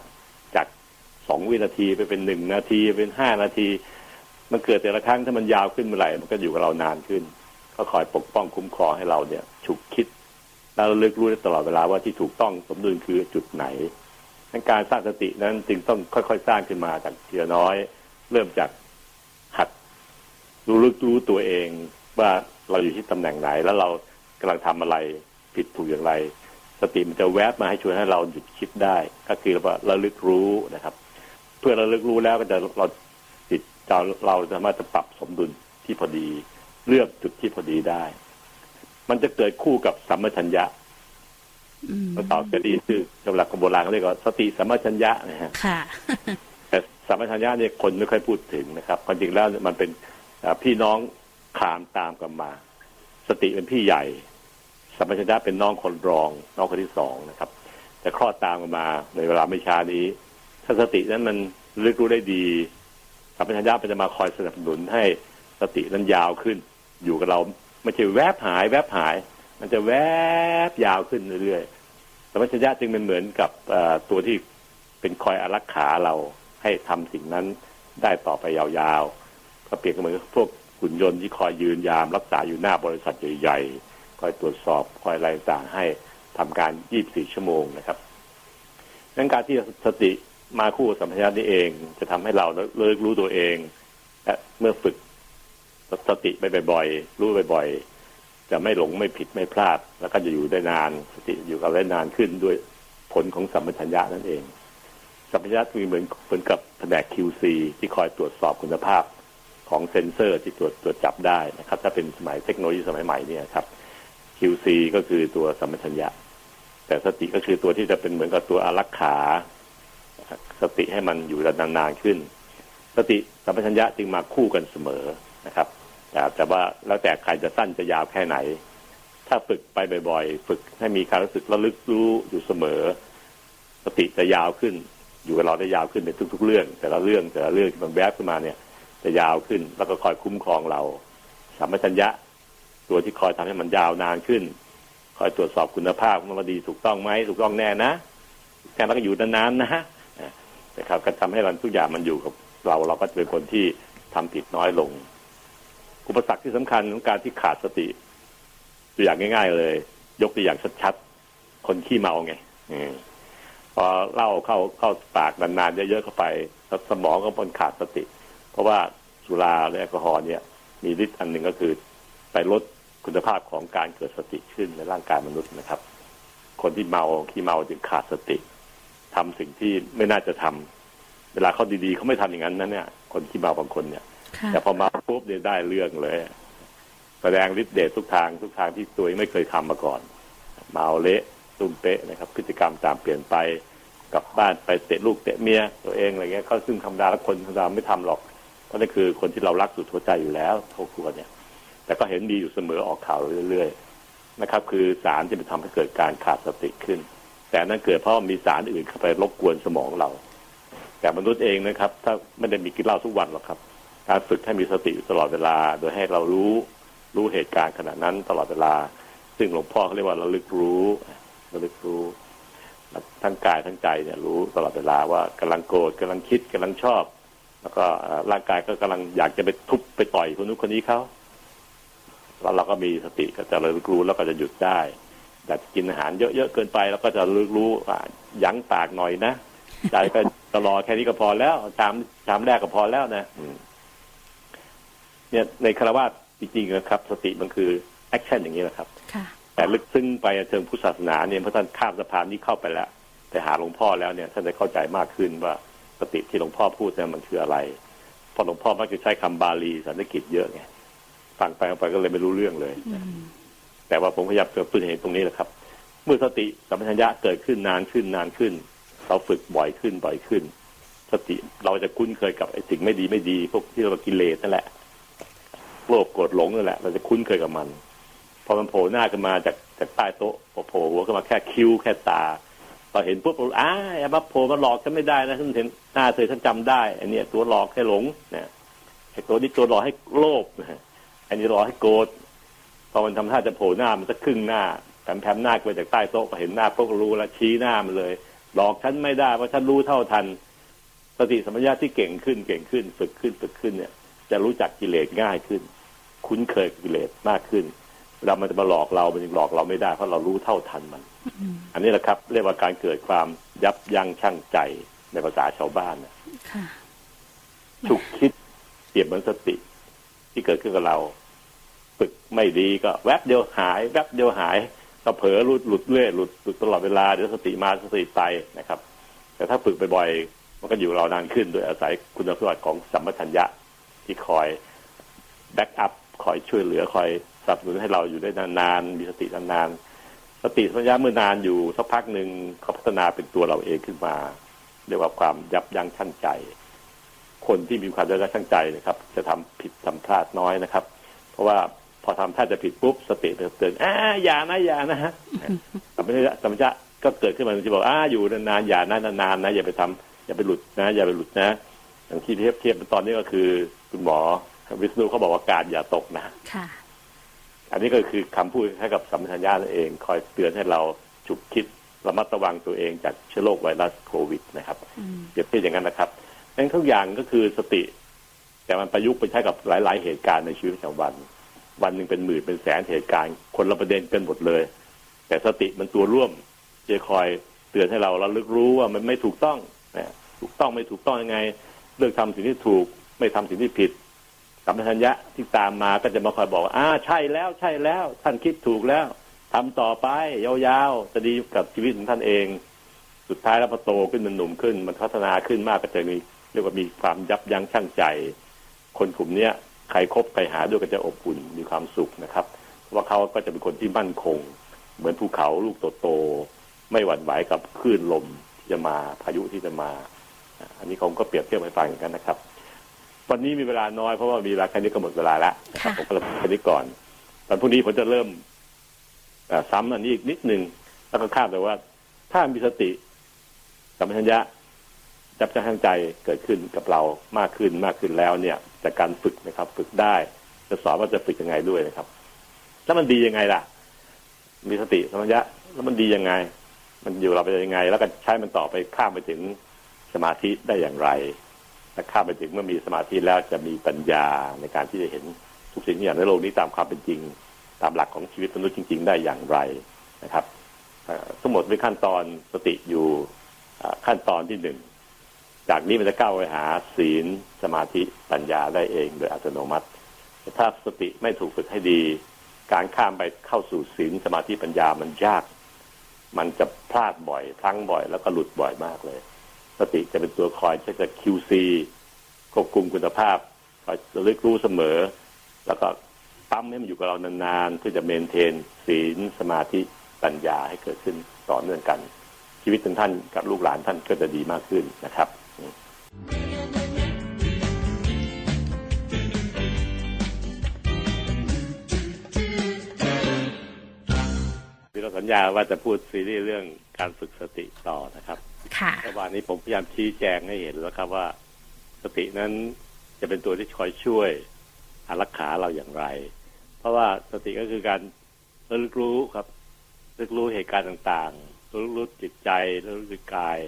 จากสองวินาทีไปเป็นหนึ่งนาทีเป็นห้านาที มันเกิดแต่ละครั้งถ้ามันยาวขึ้นเมื่อไหร่มันก็อยู่กับเรานานขึ้น ก็คอยปกป้องคุ้มครองให้เราเนี่ยฉุกคิดแล้วระลึกรู้ได้ตลอดเวลาว่าที่ถูกต้องสมดุลคือจุดไหนดังการสร้างสตินั้นจึงต้องค่อยๆ สร้างขึ้นมาจากทีละน้อย เริ่มจากหัดรู้ลึกรู้ตัวเองว่า เราอยู่ที่ตำแหน่งไหน แล้วเรากำลังทำอะไรผิดถูกอย่างไร สติมันจะแวบมาให้ช่วยให้เราหยุดคิดได้ ก็คือว่าระลึกรู้นะครับ เพื่อระลึกรู้แล้วก็จะเราจิตเราเราสามารถจะปรับสมดุลที่พอดี เลือกจุดที่พอดีได้ มันจะเกิดคู่กับสัมมชัญญะอืมเราตอบจะดีคือสำหรับคนโบราณเขาเรียกว่าสติสัมมชัญญะนะฮะค่ะแต่สัมปชัญญะเนี่ยคนไม่ค่อยพูดถึงนะครับความจริงแล้วมันเป็นอ่าพี่น้อง ขามตามกันมา สติเป็นพี่ใหญ่สัมปชัญญะเป็นน้องคนรองน้องคนที่สองนะครับแต่คลอดตามกันมาในเวลาไม่ช้านี้ ถ้าสตินั้นมันลึกรู้ได้ดีสัมปชัญญะมันจะมาคอยสนับสนุนให้สตินั้นยาวขึ้น อยู่กับเราไม่ใช่แวบหาย แวบหาย มันจะแวบยาวขึ้นเรื่อยๆสัมปชัญญะจึงเป็นเหมือนกับตัวที่เป็นคอยอารักขาเราให้ทำสิ่งนั้นได้ต่อไปยาวๆก็เปรียบเหมือนพวก หุ่นยนต์ที่คอยยืนยามรักษาอยู่หน้าบริษัทใหญ่ๆ คอยตรวจสอบคอยอะไรต่างให้ทำการ 24 ชั่วโมงนะครับดังการที่สติมาคู่สัมผัสนี่เองจะทำให้เราเลิกรู้ตัวเองและเมื่อฝึกสติไปบ่อยๆ รู้บ่อยๆ จะไม่หลงไม่ผิดไม่พลาด แล้วก็จะอยู่ได้นาน สติอยู่กับได้นานขึ้นด้วยผลของสัมปชัญญะนั่นเอง สัมปชัญญะมีเหมือนเหมือนกับแผนก QC ที่คอยตรวจสอบคุณภาพ ของเซ็นเซอร์ที่ตรวจตรวจจับได้นะครับ ถ้าเป็นสมัยเทคโนโลยีสมัยใหม่เนี่ยครับ QC ก็คือตัวสัมปชัญญะ แต่สติก็คือตัวที่จะเป็นเหมือนกับตัวอารักขา สติให้มันอยู่นานๆขึ้น สติสัมปชัญญะจึงมาคู่กันเสมอนะครับ แต่แต่ว่าแล้วแต่ใครจะสั้นจะยาวแค่ไหน ถ้าฝึกไปบ่อย ๆ ฝึกให้มีการรู้สึกระลึกรู้อยู่เสมอ สติจะยาวขึ้น อยู่กับเราได้ยาวขึ้นในทุก ๆ เรื่อง แต่ละเรื่องแต่ละเรื่องที่มันแวบขึ้นมาเนี่ย จะยาวขึ้น แล้วก็คอยคุ้มครองเราสัมปชัญญะ ตัวที่คอยทำให้มันยาวนานขึ้น คอยตรวจสอบคุณภาพว่ามันดีถูกต้องไหมถูกต้องแน่นะแค่แล้วก็อยู่นานๆนะนะครับก็ทำให้เราทุกอย่างมันอยู่กับเราเราก็จะเป็นคนที่ทำผิดน้อยลง อุปสรรคที่สำคัญของการที่ขาดสติ ตัวอย่างง่าย ๆ เลย ยกตัวอย่างชัดๆคนขี้เมาไงอืมพอเล้าเข้าเข้าปากนานๆเยอะๆเข้าไปสมองก็มันขาดสติ ราะว่าสุราและแอลกอฮอล์เนี่ยมีฤทธิ์อันหนึ่งก็คือ ไปลดคุณภาพของการเกิดสติขึ้นในร่างกายมนุษย์นะครับ คนที่เมาขี้เมาจึงขาดสติทำสิ่งที่ไม่น่าจะทำเวลาเขาดีๆเขาไม่ทำอย่างนั้นนะเนี่ย คนขี้เมาบางคนเนี่ยค่ะแต่พอมาปุ๊บเนี่ยได้เรื่องเลย แสดงฤทธิ์เดชทุกทางทุกทางที่ตัวเองไม่เคยทำมาก่อน เมาเละตุ้มเป๊ะนะครับ พฤติกรรมตามเปลี่ยนไปกลับบ้านไปเตะลูกเตะเมียตัวเองอะไรเงี้ยเขาซึ่งธรรมดาแล้วคนธรรมดาไม่ทำหรอก เพราะนั่นคือคนที่เรารักสุดหัวใจอยู่แล้วครอบครัวเนี่ย แต่ก็เห็นดีอยู่เสมอออกข่าวเรื่อยๆนะครับ คือสารที่ไปทำให้เกิดการขาดสติขึ้น แต่นั่นเกิดเพราะมีสารอื่นเข้าไปรบกวนสมองเรา แต่มนุษย์เองนะครับ ถ้าไม่ได้มีกินเหล้าทุกวันหรอกครับ การฝึกให้มีสติตลอดเวลา โดยให้เรารู้รู้เหตุการณ์ขณะนั้นตลอดเวลา ซึ่งหลวงพ่อเขาเรียกว่าระลึกรู้ระลึกรู้ทั้งกายทั้งใจเนี่ยรู้ตลอดเวลาว่ากำลังโกรธกำลังคิดกำลังชอบ แล้วก็เอ่อร่างกายก็กำลังอยากจะไปทุบไปต่อยคนนู้นคนนี้เขาแล้วเราก็มีสติก็จะระลึกรู้แล้วก็จะหยุดได้แต่กินอาหารเยอะๆเกินไป แล้วก็จะระลึกรู้ว่ายั้งปากหน่อยนะใจก็จะรอแค่นี้ก็พอแล้วชามชามแรกก็พอแล้วนะอืมเนี่ยในคารวะจริงๆนะครับ สติมันคือแอคชั่นอย่างนี้แหละครับค่ะแต่ลึกซึ้งไปเชิงพุทธศาสนาเนี่ยพระท่านข้ามสะพานนี้เข้าไปแล้ว แต่หาหลวงพ่อแล้วเนี่ยท่านจะเข้าใจมากขึ้นว่า สติที่หลวงพ่อพูดเนี่ยมันคืออะไรเพราะหลวงพ่อมักจะใช้คำบาลีสันสกฤตเยอะไงฟังไปฟังไปก็เลยไม่รู้เรื่องเลยอืมแต่ว่าผมพยายามจะฝึกเห็นตรงนี้แหละครับ เมื่อสติสัมปชัญญะเกิดขึ้นนานขึ้นนานขึ้น เราฝึกบ่อยขึ้นบ่อยขึ้น สติเราจะคุ้นเคยกับไอ้สิ่งไม่ดีไม่ดี พวกที่เรากิเลสนั่นแหละโลภโกรธหลงนั่นแหละ เราจะคุ้นเคยกับมัน พอมันโผล่หน้าขึ้นมาจากจากใต้โต๊ะพอโผล่หัวขึ้นมาแค่คิ้วแค่ตาพ อเห็นปุ๊บอ้าอย่ามาโผล่มาหลอกฉันไม่ได้นะฉันเห็นหน้าเธอฉันจำได้ อันนี้ตัวหลอกให้หลงนะไอ้ตัวนี้ตัวหลอกให้โลภนะอันนี้หลอกให้โกรธพอมันทำท่าจะโผล่หน้ามันจะครึ่งหน้าแผ่แผ่หน้าไปจากใต้โต๊ะพอเห็นหน้าพวกรู้แล้วชี้หน้ามันเลย หลอกฉันไม่ได้เพราะฉันรู้เท่าทัน สติสัมปชัญญะที่เก่งขึ้นเก่งขึ้น ฝึกขึ้นฝึกขึ้นเนี่ย จะรู้จักกิเลสง่ายขึ้น คุ้นเคยกิเลสมากขึ้นเวลามันจะมาหลอกเรา มันยังหลอกเราไม่ได้เพราะเรารู้เท่าทันมัน อันนี้แหละครับ เรียกว่าการเกิดความยับยั้งชั่งใจในภาษาชาวบ้านนะค่ะฉุกคิดเปรียบเหมือนสติ ที่เกิดขึ้นกับเรา ฝึกไม่ดีก็ แวบเดียวหาย แวบเดียวหายก็เผลอหลุดหลุดเรื่อยหลุดหลุดตลอดเวลาเดี๋ยวสติมาสติไปนะครับ แต่ถ้าฝึกบ่อยๆมันก็อยู่เรานานขึ้นโดยอาศัยคุณสมบัติของสัมปชัญญะที่คอย backup คอยช่วยเหลือคอยสนับสนุนให้เราอยู่ได้นานๆมีสตินานๆ สติสัญญะเมื่อนานอยู่สักพักหนึ่งเขาพัฒนาเป็นตัวเราเองขึ้นมา เรียกว่าความยับยั้งชั่งใจ คนที่มีความยับยั้งชั่งใจนะครับ จะทำผิดทำพลาดน้อยนะครับ เพราะว่าพอทำท่าจะผิดปุ๊บสติเตือนอ่าอย่านะอย่านะฮะสัมปชัญญะสัมปชัญญะก็เกิดขึ้นมาจะบอกอ่าอยู่นานๆอย่านะนานๆนะอย่าไปทำอย่าไปหลุดนะ อย่าไปหลุดนะ อย่างที่เทียบเทียบตอนนี้ก็คือ คุณหมอวิษณุเขาบอกว่าการอย่าตกนะค่ะ อันนี้ก็คือคำพูดให้กับสัมปชัญญะนั่นเอง คอยเตือนให้เราฉุกคิดระมัดระวังตัวเองจากเชื้อโรคไวรัสโควิดนะครับอืมเปรียบเทียบอย่างนั้นนะครับดังนั้นทุกอย่างก็คือสติ แต่มันประยุกต์ไปใช้กับหลาย ๆ เหตุการณ์ในชีวิตประจำวัน วันหนึ่งเป็นหมื่นเป็นแสนเหตุการณ์ คนละประเด็นกันหมดเลย แต่สติมันตัวร่วมจะคอยเตือนให้เราเระลึกรู้ว่ามันไม่ถูกต้องนะถูกต้องไม่ถูกต้องยังไง เลือกทำสิ่งที่ถูกไม่ทำสิ่งที่ผิด สัมปชัญญะที่ตามมาก็จะมาคอยบอกว่าอ่าใช่แล้วใช่แล้วท่านคิดถูกแล้วทำต่อไปยาวๆจะดีกับชีวิตของท่านเอง สุดท้ายแล้วพอโตขึ้นมันหนุ่มขึ้น มันพัฒนาขึ้นมากก็จะมีเรียกว่ามีความยับยั้งชั่งใจ คนกลุ่มเนี้ยใครคบใครหาด้วยก็จะอบอุ่นมีความสุขนะครับ ว่าเขาก็จะเป็นคนที่มั่นคง เหมือนภูเขาลูกโตๆไม่หวั่นไหวกับคลื่นลมที่จะมาพายุที่จะมา อันนี้ผมก็เปรียบเทียบให้ฟังอย่างนั้นนะครับ วันนี้มีเวลาน้อยเพราะว่ามีเวลาแค่นี้ก็หมดเวลาแล้วนะครับค่ะผมก็เลยแค่นี้ก่อนวันพรุ่งนี้ผมจะเริ่มเอ่อซ้ำอันนี้อีกนิดนึงแล้วก็คาดไปว่า ถ้ามีสติสัมปชัญญะจับจังใจเกิดขึ้นกับเรามากขึ้นมากขึ้นแล้วเนี่ยจากการฝึกนะครับ ฝึกได้จะสอนว่าจะฝึกยังไงด้วยนะครับ แล้วมันดียังไงล่ะ มีสติสัมปชัญญะแล้วมันดียังไง มันอยู่เราไปยังไง แล้วก็ใช้มันต่อไปข้ามไปถึงสมาธิได้อย่างไร และข้ามไปถึงเมื่อมีสมาธิแล้วจะมีปัญญาในการที่จะเห็นทุกสิ่งทุกอย่างในโลกนี้ตามความเป็นจริง ตามหลักของชีวิตมนุษย์จริง ๆ ได้อย่างไรนะครับทั้งหมดเป็นขั้นตอนสติอยู่ขั้นตอนที่หนึ่งจากนี้มันจะก้าวไปหาศีลสมาธิปัญญาได้เองโดยอัตโนมัติ ถ้าสติไม่ถูกฝึกให้ดี การข้ามไปเข้าสู่ศีลสมาธิปัญญามันยาก มันจะพลาดบ่อยพลั้งบ่อยแล้วก็หลุดบ่อยมากเลย สติจะเป็นตัวคอยที่จะ QC ควบคุมคุณภาพคอยระลึกรู้เสมอ แล้วก็ปั๊มให้มันอยู่กับเรานานๆเพื่อจะเมนเทน ศีลสมาธิปัญญาให้เกิดขึ้นต่อเนื่องกัน ชีวิตของท่านกับลูกหลานท่านก็จะดีมากขึ้นนะครับที่เราสัญญาว่าจะพูดซีรีส์เรื่องการฝึกสติต่อนะครับ ค่ะแต่วันนี้ผมพยายามชี้แจงให้เห็นแล้วครับว่า สตินั้นจะเป็นตัวที่คอยช่วยอารักขาเราอย่างไร เพราะว่าสติก็คือการระลึกรู้ครับระลึกรู้เหตุการณ์ต่างๆระลึกรู้จิตใจระลึกรู้กาย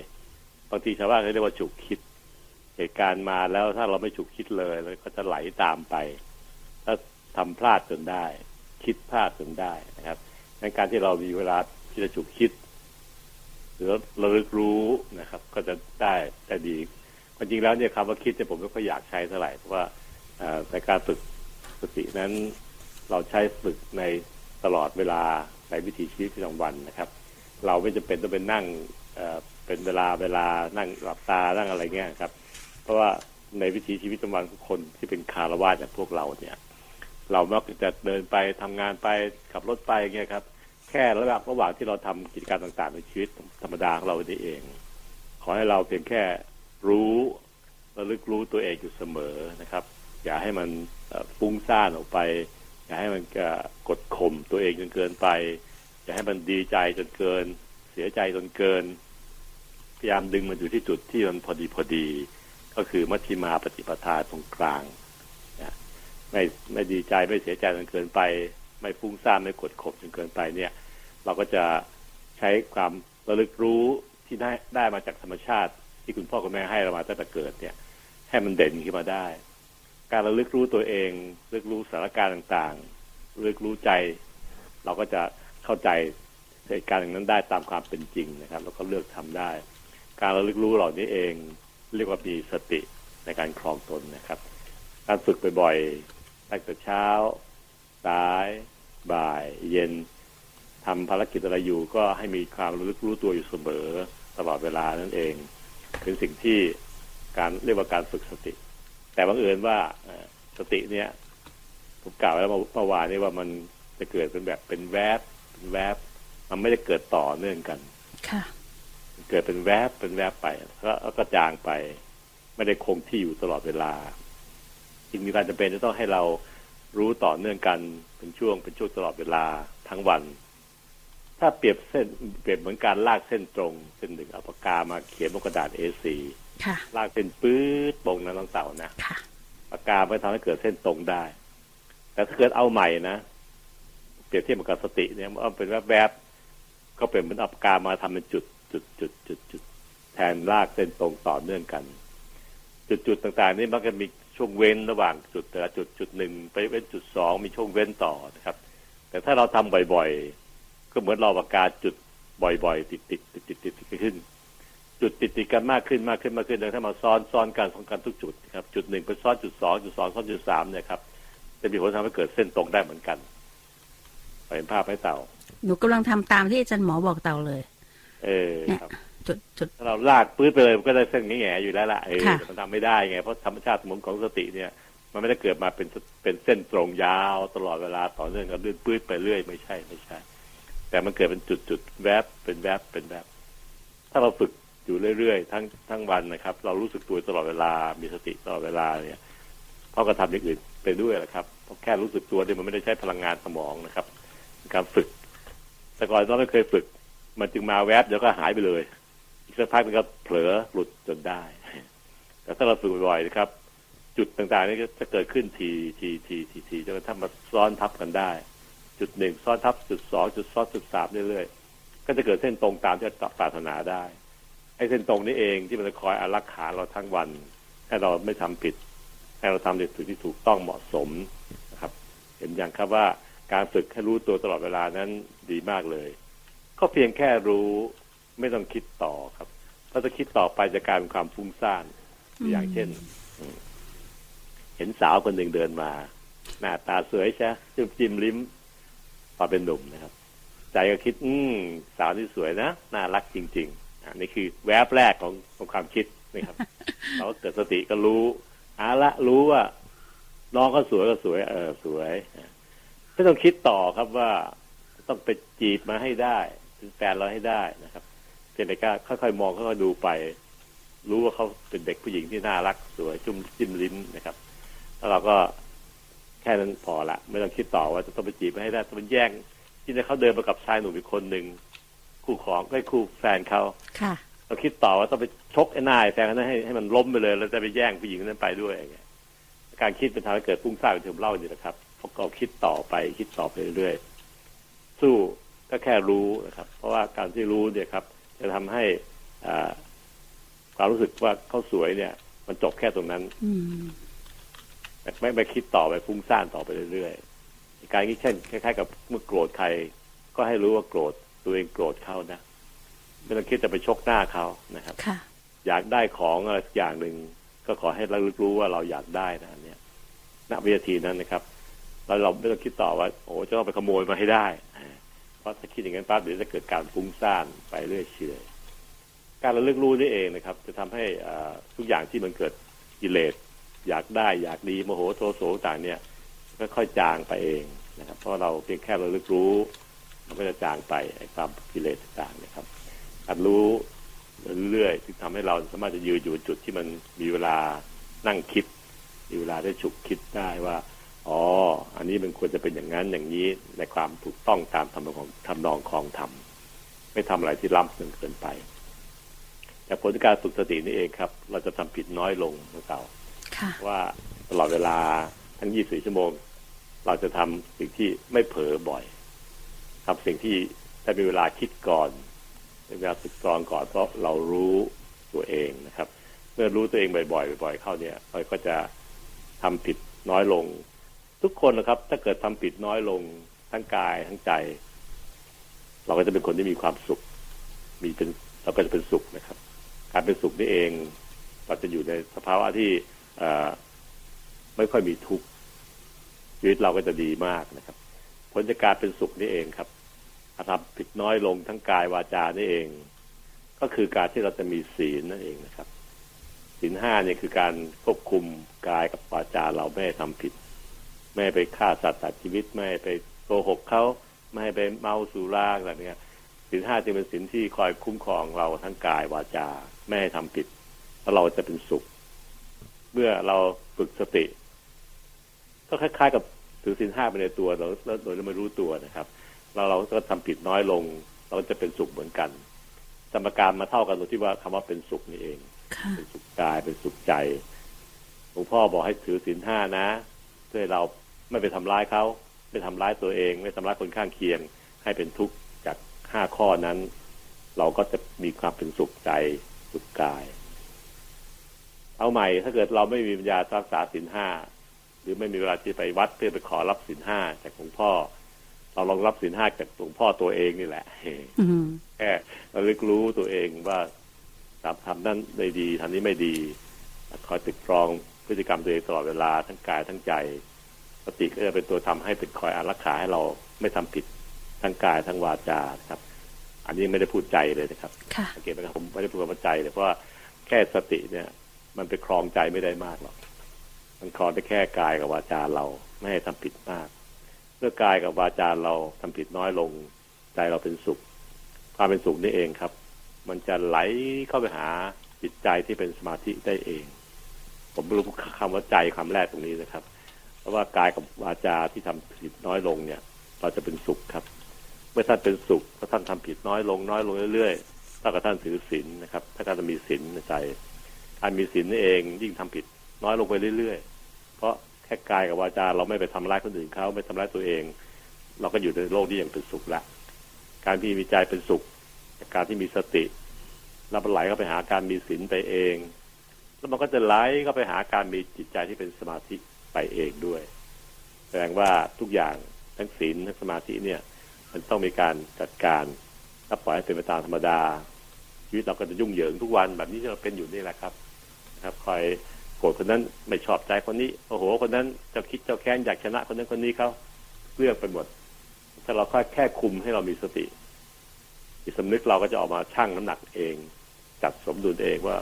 บางทีชาวบ้านเขาเรียกว่าฉุกคิด เหตุการณ์มาแล้วถ้าเราไม่ฉุกคิดเลยแล้วก็จะไหลตามไปแล้วทำพลาดจนได้ คิดพลาดจนได้นะครับในการที่เรามีเวลาที่จะฉุกคิด หรือระลึกรู้นะครับ ก็จะได้ได้ดีความจริงแล้วเนี่ยคำว่าคิดเนี่ยผมไม่ค่อยอยากใช้เท่าไหร่เพราะว่าในการฝึกสตินั้นเราใช้ฝึกในตลอดเวลาในวิถีชีวิตประจำวันนะครับ เราไม่จำเป็นต้องเป็นนั่งเเป็นเวลาเวลานั่งหลับตานั่งอะไรเงี้ยครับ เพราะว่าในวิถีชีวิตประจำวันของคนที่เป็นคารวะอย่างพวกเราเนี่ย เรามักจะเดินไปทำงานไปขับรถไปอย่างเงี้ยครับ แค่ระหว่างระหว่างที่เราทำกิจการต่างๆ ในชีวิตธรรมดาของเราเอง ขอให้เราเพียงแค่รู้ระลึกรู้ตัวเองอยู่เสมอนะครับ อย่าให้มันฟุ้งซ่านออกไป อย่าให้มันกกดข่มตัวเองจนเกินไป อย่าให้มันดีใจจนเกิน เสียใจจนเกิน พยายามดึงมันอยู่ที่จุดที่มันพอดีพอดี ก็คือมัชฌิมาปฏิปทาตรงกลางไม่ไม่ดีใจไม่เสียใจจนเกินไป ไม่ฟุ้งซ่านไม่กดข่มจนเกินไปเนี่ย เราก็จะใช้ความระลึกรู้ที่ได้ได้มาจากธรรมชาติ ที่คุณพ่อคุณแม่ให้เรามาตั้งแต่เกิดเนี่ย ให้มันเด่นขึ้นมาได้ การระลึกรู้ตัวเองระลึกรู้สถานการณ์ต่างๆระลึกรู้ใจ เราก็จะเข้าใจเหตุการณ์อย่างนั้นได้ตามความเป็นจริงนะครับ แล้วก็เลือกทำได้ การระลึกรู้เหล่านี้เอง เรียกว่ามีสติในการครองตนนะครับ การฝึกบ่อยๆตั้งแต่เช้าสาย บ่าย เย็นทำภารกิจอะไรอยู่ก็ให้มีความระลึกรู้ตัวอยู่เสมอตลอดเวลานั่นเอง เป็นสิ่งที่การเรียกว่าการฝึกสติ แต่บังเอิญว่าเอ่อสติเนี่ยผมกล่าวไว้แล้วเมื่อวานนี้ว่ามันจะเกิดเป็นแบบเป็นแวบเป็นแวบ มันไม่ได้เกิดต่อเนื่องกันค่ะเกิดเป็นแวบเป็นแวบไปแล้วแล้วก็จางไป ไม่ได้คงที่อยู่ตลอดเวลาจึงมีการจำเป็นจะต้องให้เรา รู้ต่อเนื่องกันเป็นช่วงเป็นช่วงตลอดเวลาทั้งวัน ถ้าเปรียบเส้นเปรียบเหมือนการลากเส้นตรง เส้นหนึ่งเอาปากกามาเขียนบนกระดาษ A4 ค่ะลากเส้นปื๊ดตรงนั้นต้องเต่านะค่ะปากกาไม่ทำให้เกิดเส้นตรงได้ แต่ถ้าเกิดเอาใหม่นะเปรียบเทียบกับสติเนี่ยมันเป็นแวบๆก็เป็นเหมือนเอาปากกามาทำเป็นจุดจุดจุดจุดจุดแทนลากเส้นตรงต่อเนื่องกัน จุดจุดต่างๆ นี่มักจะมี ช่วงเว้นระหว่างจุดแต่ละจุดจุดหนึ่งไปเป็นจุดสองมีช่วงเว้นต่อนะครับ แต่ถ้าเราทำบ่อยๆ ก็เหมือนเราปากกาจุดบ่อยๆติดติดติดติดติดติดขึ้น จุดติดติดกันมากขึ้นมากขึ้นมากขึ้นแล้วถ้ามาซ้อนซ้อนกันซ้อนกันทุกจุดนะครับจุดหนึ่งไปซ้อนจุดสองจุดสองซ้อนจุดสามเนี่ยครับจะมีผลทำให้เกิดเส้นตรงได้เหมือนกันเห็นภาพไหมเต่า หนูกำลังทำตามที่อาจารย์หมอบอกเต่าเลย เออเนี่ยครับ จุดจุดถ้าเราลากปื้ดไปเลยมันก็ได้เส้นแง่ๆอยู่แล้วล่ะเออค่ะแต่มันทำไม่ได้ไงเพราะธรรมชาติสมมติของสติเนี่ย มันไม่ได้เกิดมาเป็นเป็นเส้นตรงยาวตลอดเวลาต่อเนื่องกันลื่นปื้ดไปเรื่อยไม่ใช่ไม่ใช่ แต่มันเกิดเป็นจุดจุดๆแวบเป็นแวบเป็นแวบถ้าเราฝึกอยู่เรื่อยๆทั้งทั้งวันนะครับ เรารู้สึกตัวตลอดเวลามีสติตลอดเวลาเนี่ยเพราะก็ทำอย่างอื่นไปด้วยแหละครับเพราะแค่รู้สึกตัวเนี่ยมันไม่ได้ใช้พลังงานสมองนะครับเป็นการฝึก แต่ก่อนเราไม่เคยฝึก มันจึงมาแวบเดี๋ยวก็หายไปเลยอีก สักพักมันก็เผลอหลุดจนได้ แต่ถ้าเราฝึกบ่อยๆนะครับ จุดต่างๆ นี่ก็จะเกิดขึ้นทีทีทีทีทีจนกระทั่งมาซ้อนทับกันได้ จุดหนึ่งซ้อนทับจุดสองจุดซ้อนจุดสามเรื่อยๆก็จะเกิดเส้นตรงตามที่เราปรารถนาได้ไอ้เส้นตรงนี้เองที่มันจะคอยอารักขาเราทั้งวัน ให้เราไม่ทำผิด ให้เราทำในสิ่งที่ถูกต้องเหมาะสมนะครับ เห็นอย่างครับว่าการฝึกให้รู้ตัวตลอดเวลานั้นดีมากเลย ก็เพียงแค่รู้ไม่ต้องคิดต่อครับ เพราะถ้าคิดต่อไปจะกลายเป็นความฟุ้งซ่านอย่างเช่น เห็นสาวคนหนึ่งเดินมา หน้าตาสวยใช่จิ้มจิ้มลิ้มตอนเป็นหนุ่มนะครับ ใจก็คิด อืมสาวนี่สวยนะน่ารักจริง ๆอันนี้คือแวบแรกของของความคิดนะครับเราก็เกิดสติก็รู้อาละรู้ว่าน้องก็สวยก็สวย เออสวยไม่ต้องคิดต่อครับว่าต้องไปจีบมาให้ได้เป็นแฟนเราให้ได้นะครับ เพียงแต่ก็ค่อยๆมองค่อยๆดูไป รู้ว่าเขาเป็นเด็กผู้หญิงที่น่ารักสวยจุ้มจิ้มลิ้มนะครับ แล้วเราก็แค่นั้นพอละ ไม่ต้องคิดต่อว่าจะต้องไปจีบมาให้ได้ต้องไปแย่งที่เขาเดินมากับชายหนุ่มอีกคนหนึ่งคู่ของก็คู่แฟนเขาค่ะเราคิดต่อว่าต้องไปชกไอ้นายแฟนเขานั้นให้ให้มันล้มไปเลย แล้วจะไปแย่งผู้หญิงคนนั้นไปด้วยอย่างเงี้ยการคิดเป็นทำให้เกิดฟุ้งซ่านเป็นที่ผมเล่าอยู่นะครับเพราะเราคิดต่อไปคิดต่อไปเรื่อยๆสู้ก็แค่รู้นะครับ เพราะว่าการที่รู้เนี่ยครับ จะทำให้อ่าความรู้สึกว่าเขาสวยเนี่ย มันจบแค่ตรงนั้นอืมไม่ไปคิดต่อไปฟุ้งซ่านต่อไปเรื่อยๆการนี้เช่นคล้ายๆกับเมื่อโกรธใคร ก็ให้รู้ว่าโกรธตัวเองโกรธเขานะไม่ต้องคิดจะไปชกหน้าเขานะครับค่ะอยากได้ของอะไรสักอย่างหนึ่งก็ขอให้เรารู้ว่าเราอยากได้นะเนี่ยณวินาทีนั้นนะครับ แล้วเราไม่ต้องคิดต่อว่า โอ้จะต้องไปขโมยมาให้ได้เพ ราะถ้าคิดอย่างนั้นปั๊บเดี๋ยวจะเกิดการฟุ้งซ่านไปเรื่อยเฉยการระลึกรู้นี่เองนะครับ จะทำให้ทุกอย่างที่มันเกิดกิเลสอยากได้อยากดีโมโหโทโสต่างเนี่ยค่อยๆจางไปเองนะครับ เพราะเราเพียงแค่ราลึกรู้ มันก็จะจางไปไอ้ความกิเลสต่างนะครับการรู้เรื่อยๆที่ทำให้เราสามารถจะยืนอยู่จุดที่มันมีเวลานั่งคิดมีเวลาได้ฉุกคิดได้ว่า อ๋อ อันนี้มันควรจะเป็นอย่างนั้นอย่างนี้ในความถูกต้องตามทำนองของทำนองของธรรมไม่ทำอะไรที่ล้ำจนเกินไป แต่ผลการฝึกสตินี่เองครับ เราจะทำผิดน้อยลงนะเก่าค่ะว่าตลอดเวลาทั้ง 24 ชั่วโมง เราจะทำสิ่งที่ไม่เผลอบ่อยทำสิ่งที่ได้มีเวลาคิดก่อนมีเวลาตึกตรองก่อนเพราะเรารู้ตัวเองนะครับ เมื่อรู้ตัวเองบ่อยๆบ่อยๆเข้าเนี่ยเราก็จะทำผิดน้อยลง ทุกคนนะครับ ถ้าเกิดทำผิดน้อยลงทั้งกายทั้งใจ เราก็จะเป็นคนที่มีความสุข มีเป็นเราก็จะเป็นสุขนะครับ การเป็นสุขนี่เองเราจะอยู่ในสภาวะที่ไม่ค่อยมีทุกข์ชีวิตเราก็จะดีมากนะครับผลจากการเป็นสุขนี่เองครับถ้าทำผิดน้อยลงทั้งกายวาจานี่เอง ก็คือการที่เราจะมีศีลนั่นเองนะครับศีลห้าเนี่ยคือการควบคุมกายกับวาจาเราไม่ให้ทำผิด ไม่ให้ไปฆ่าสัตว์ตัดชีวิตไม่ให้ไปโกหกเขาไม่ให้ไปเมาสุราอะไรเงี้ยศีลห้าจึงเป็นศีลที่คอยคุ้มครองเราทั้งกายวาจาไม่ให้ทำผิดแล้วเราจะเป็นสุข เมื่อเราฝึกสติ ก็คล้ายๆ กับถือศีลห้าไปในตัวเราแล้วโดยเราไม่รู้ตัวนะครับ เราเราก็ทำผิดน้อยลง เราจะเป็นสุขเหมือนกัน สมการมาเท่ากันตรงที่ว่าคำว่าเป็นสุขนี่เองค่ะเป็นสุขกายเป็นสุขใจหลวงพ่อบอกให้ถือศีลห้านะเพื่อให้เรา ไม่ไปทำร้ายเขาไม่ทำร้ายตัวเอง ไม่ทำร้ายคนข้างเคียง ให้เป็นทุกข์จากห้าข้อนั้น เราก็จะมีความเป็นสุขใจสุขกาย เอาใหม่ถ้าเกิดเราไม่มีปัญญารักษาศีลห้าหรือไม่มีเวลาที่ไปวัดเพื่อไปขอรับศีลห้าจากหลวงพ่อ เราลองรับศีลห้าจากหลวงพ่อตัวเองนี่แหละอืมแค่ระลึกรู้ตัวเองว่าทำทำนั้นได้ดีทำนี้ไม่ดีคอยติดตรองพฤติกรรมตัวเองตลอดเวลาทั้งกายทั้งใจส ติก็จะเป็นตัวทำให้เป็นคอยอารักขาให้เราไม่ทำผิดทั้งกายทั้งวาจาครับ อันนี้ไม่ได้พูดใจเลยนะครับค่ะสังเกตไหมครับผมไม่ได้พูดคำว่าใจเลยเพราะว่าแค่สติเนี่ย มันไปครองใจไม่ได้มากหรอกมันครองได้แค่กายกับวาจาเราไม่ให้ทำผิดมากเมื่อกายกับวาจาเราทำผิดน้อยลง ใจเราเป็นสุข ความเป็นสุขนี่เองครับ มันจะไหลเข้าไปหาจิตใจที่เป็นสมาธิได้เอง ผมไม่รู้คำว่าใจคำแรกตรงนี้นะครับ เพราะว่ากายกับวาจาที่ทำผิดน้อยลงเนี่ย เราจะเป็นสุขครับ เมื่อท่านเป็นสุขถ้าท่านทำผิดน้อยลงน้อยลงเรื่อยๆถ้ากับท่านถือศีลนะครับ ถ้าท่านมีศีลในใจการมีศีลนี่เองยิ่งทำผิดน้อยลงไปเรื่อยๆ เพราะแค่กายกับวาจาเราไม่ไปทำร้ายคนอื่นเขาไม่ทำร้ายตัวเอง เราก็อยู่ในโลกนี้อย่างเป็นสุขละ การที่มีใจเป็นสุข การที่มีสติแล้วมันไหลเข้าไปหาการมีศีลไปเอง แล้วมันก็จะไหลเข้าไปหาการมีจิตใจที่เป็นสมาธิ ไปเองด้วย แสดงว่าทุกอย่างทั้งศีลทั้งสมาธิเนี่ย มันต้องมีการจัดการถ้าปล่อยให้เป็นไปตามธรรมดาชีวิตเราก็จะยุ่งเหยิงทุกวันแบบนี้ที่เราเป็นอยู่นี่แหละครับนะครับคอยโกรธคนนั้นไม่ชอบใจคนนี้โอ้โห คนนั้นเจ้าคิดเจ้าแค้นอยากชนะคนนั้นคนนี้เขาเรื่องไปหมด ถ้าเราแค่แค่คุมให้เรามีสติจิตสำนึกเราก็จะออกมาชั่งน้ำหนักเอง จัดสมดุลเองว่า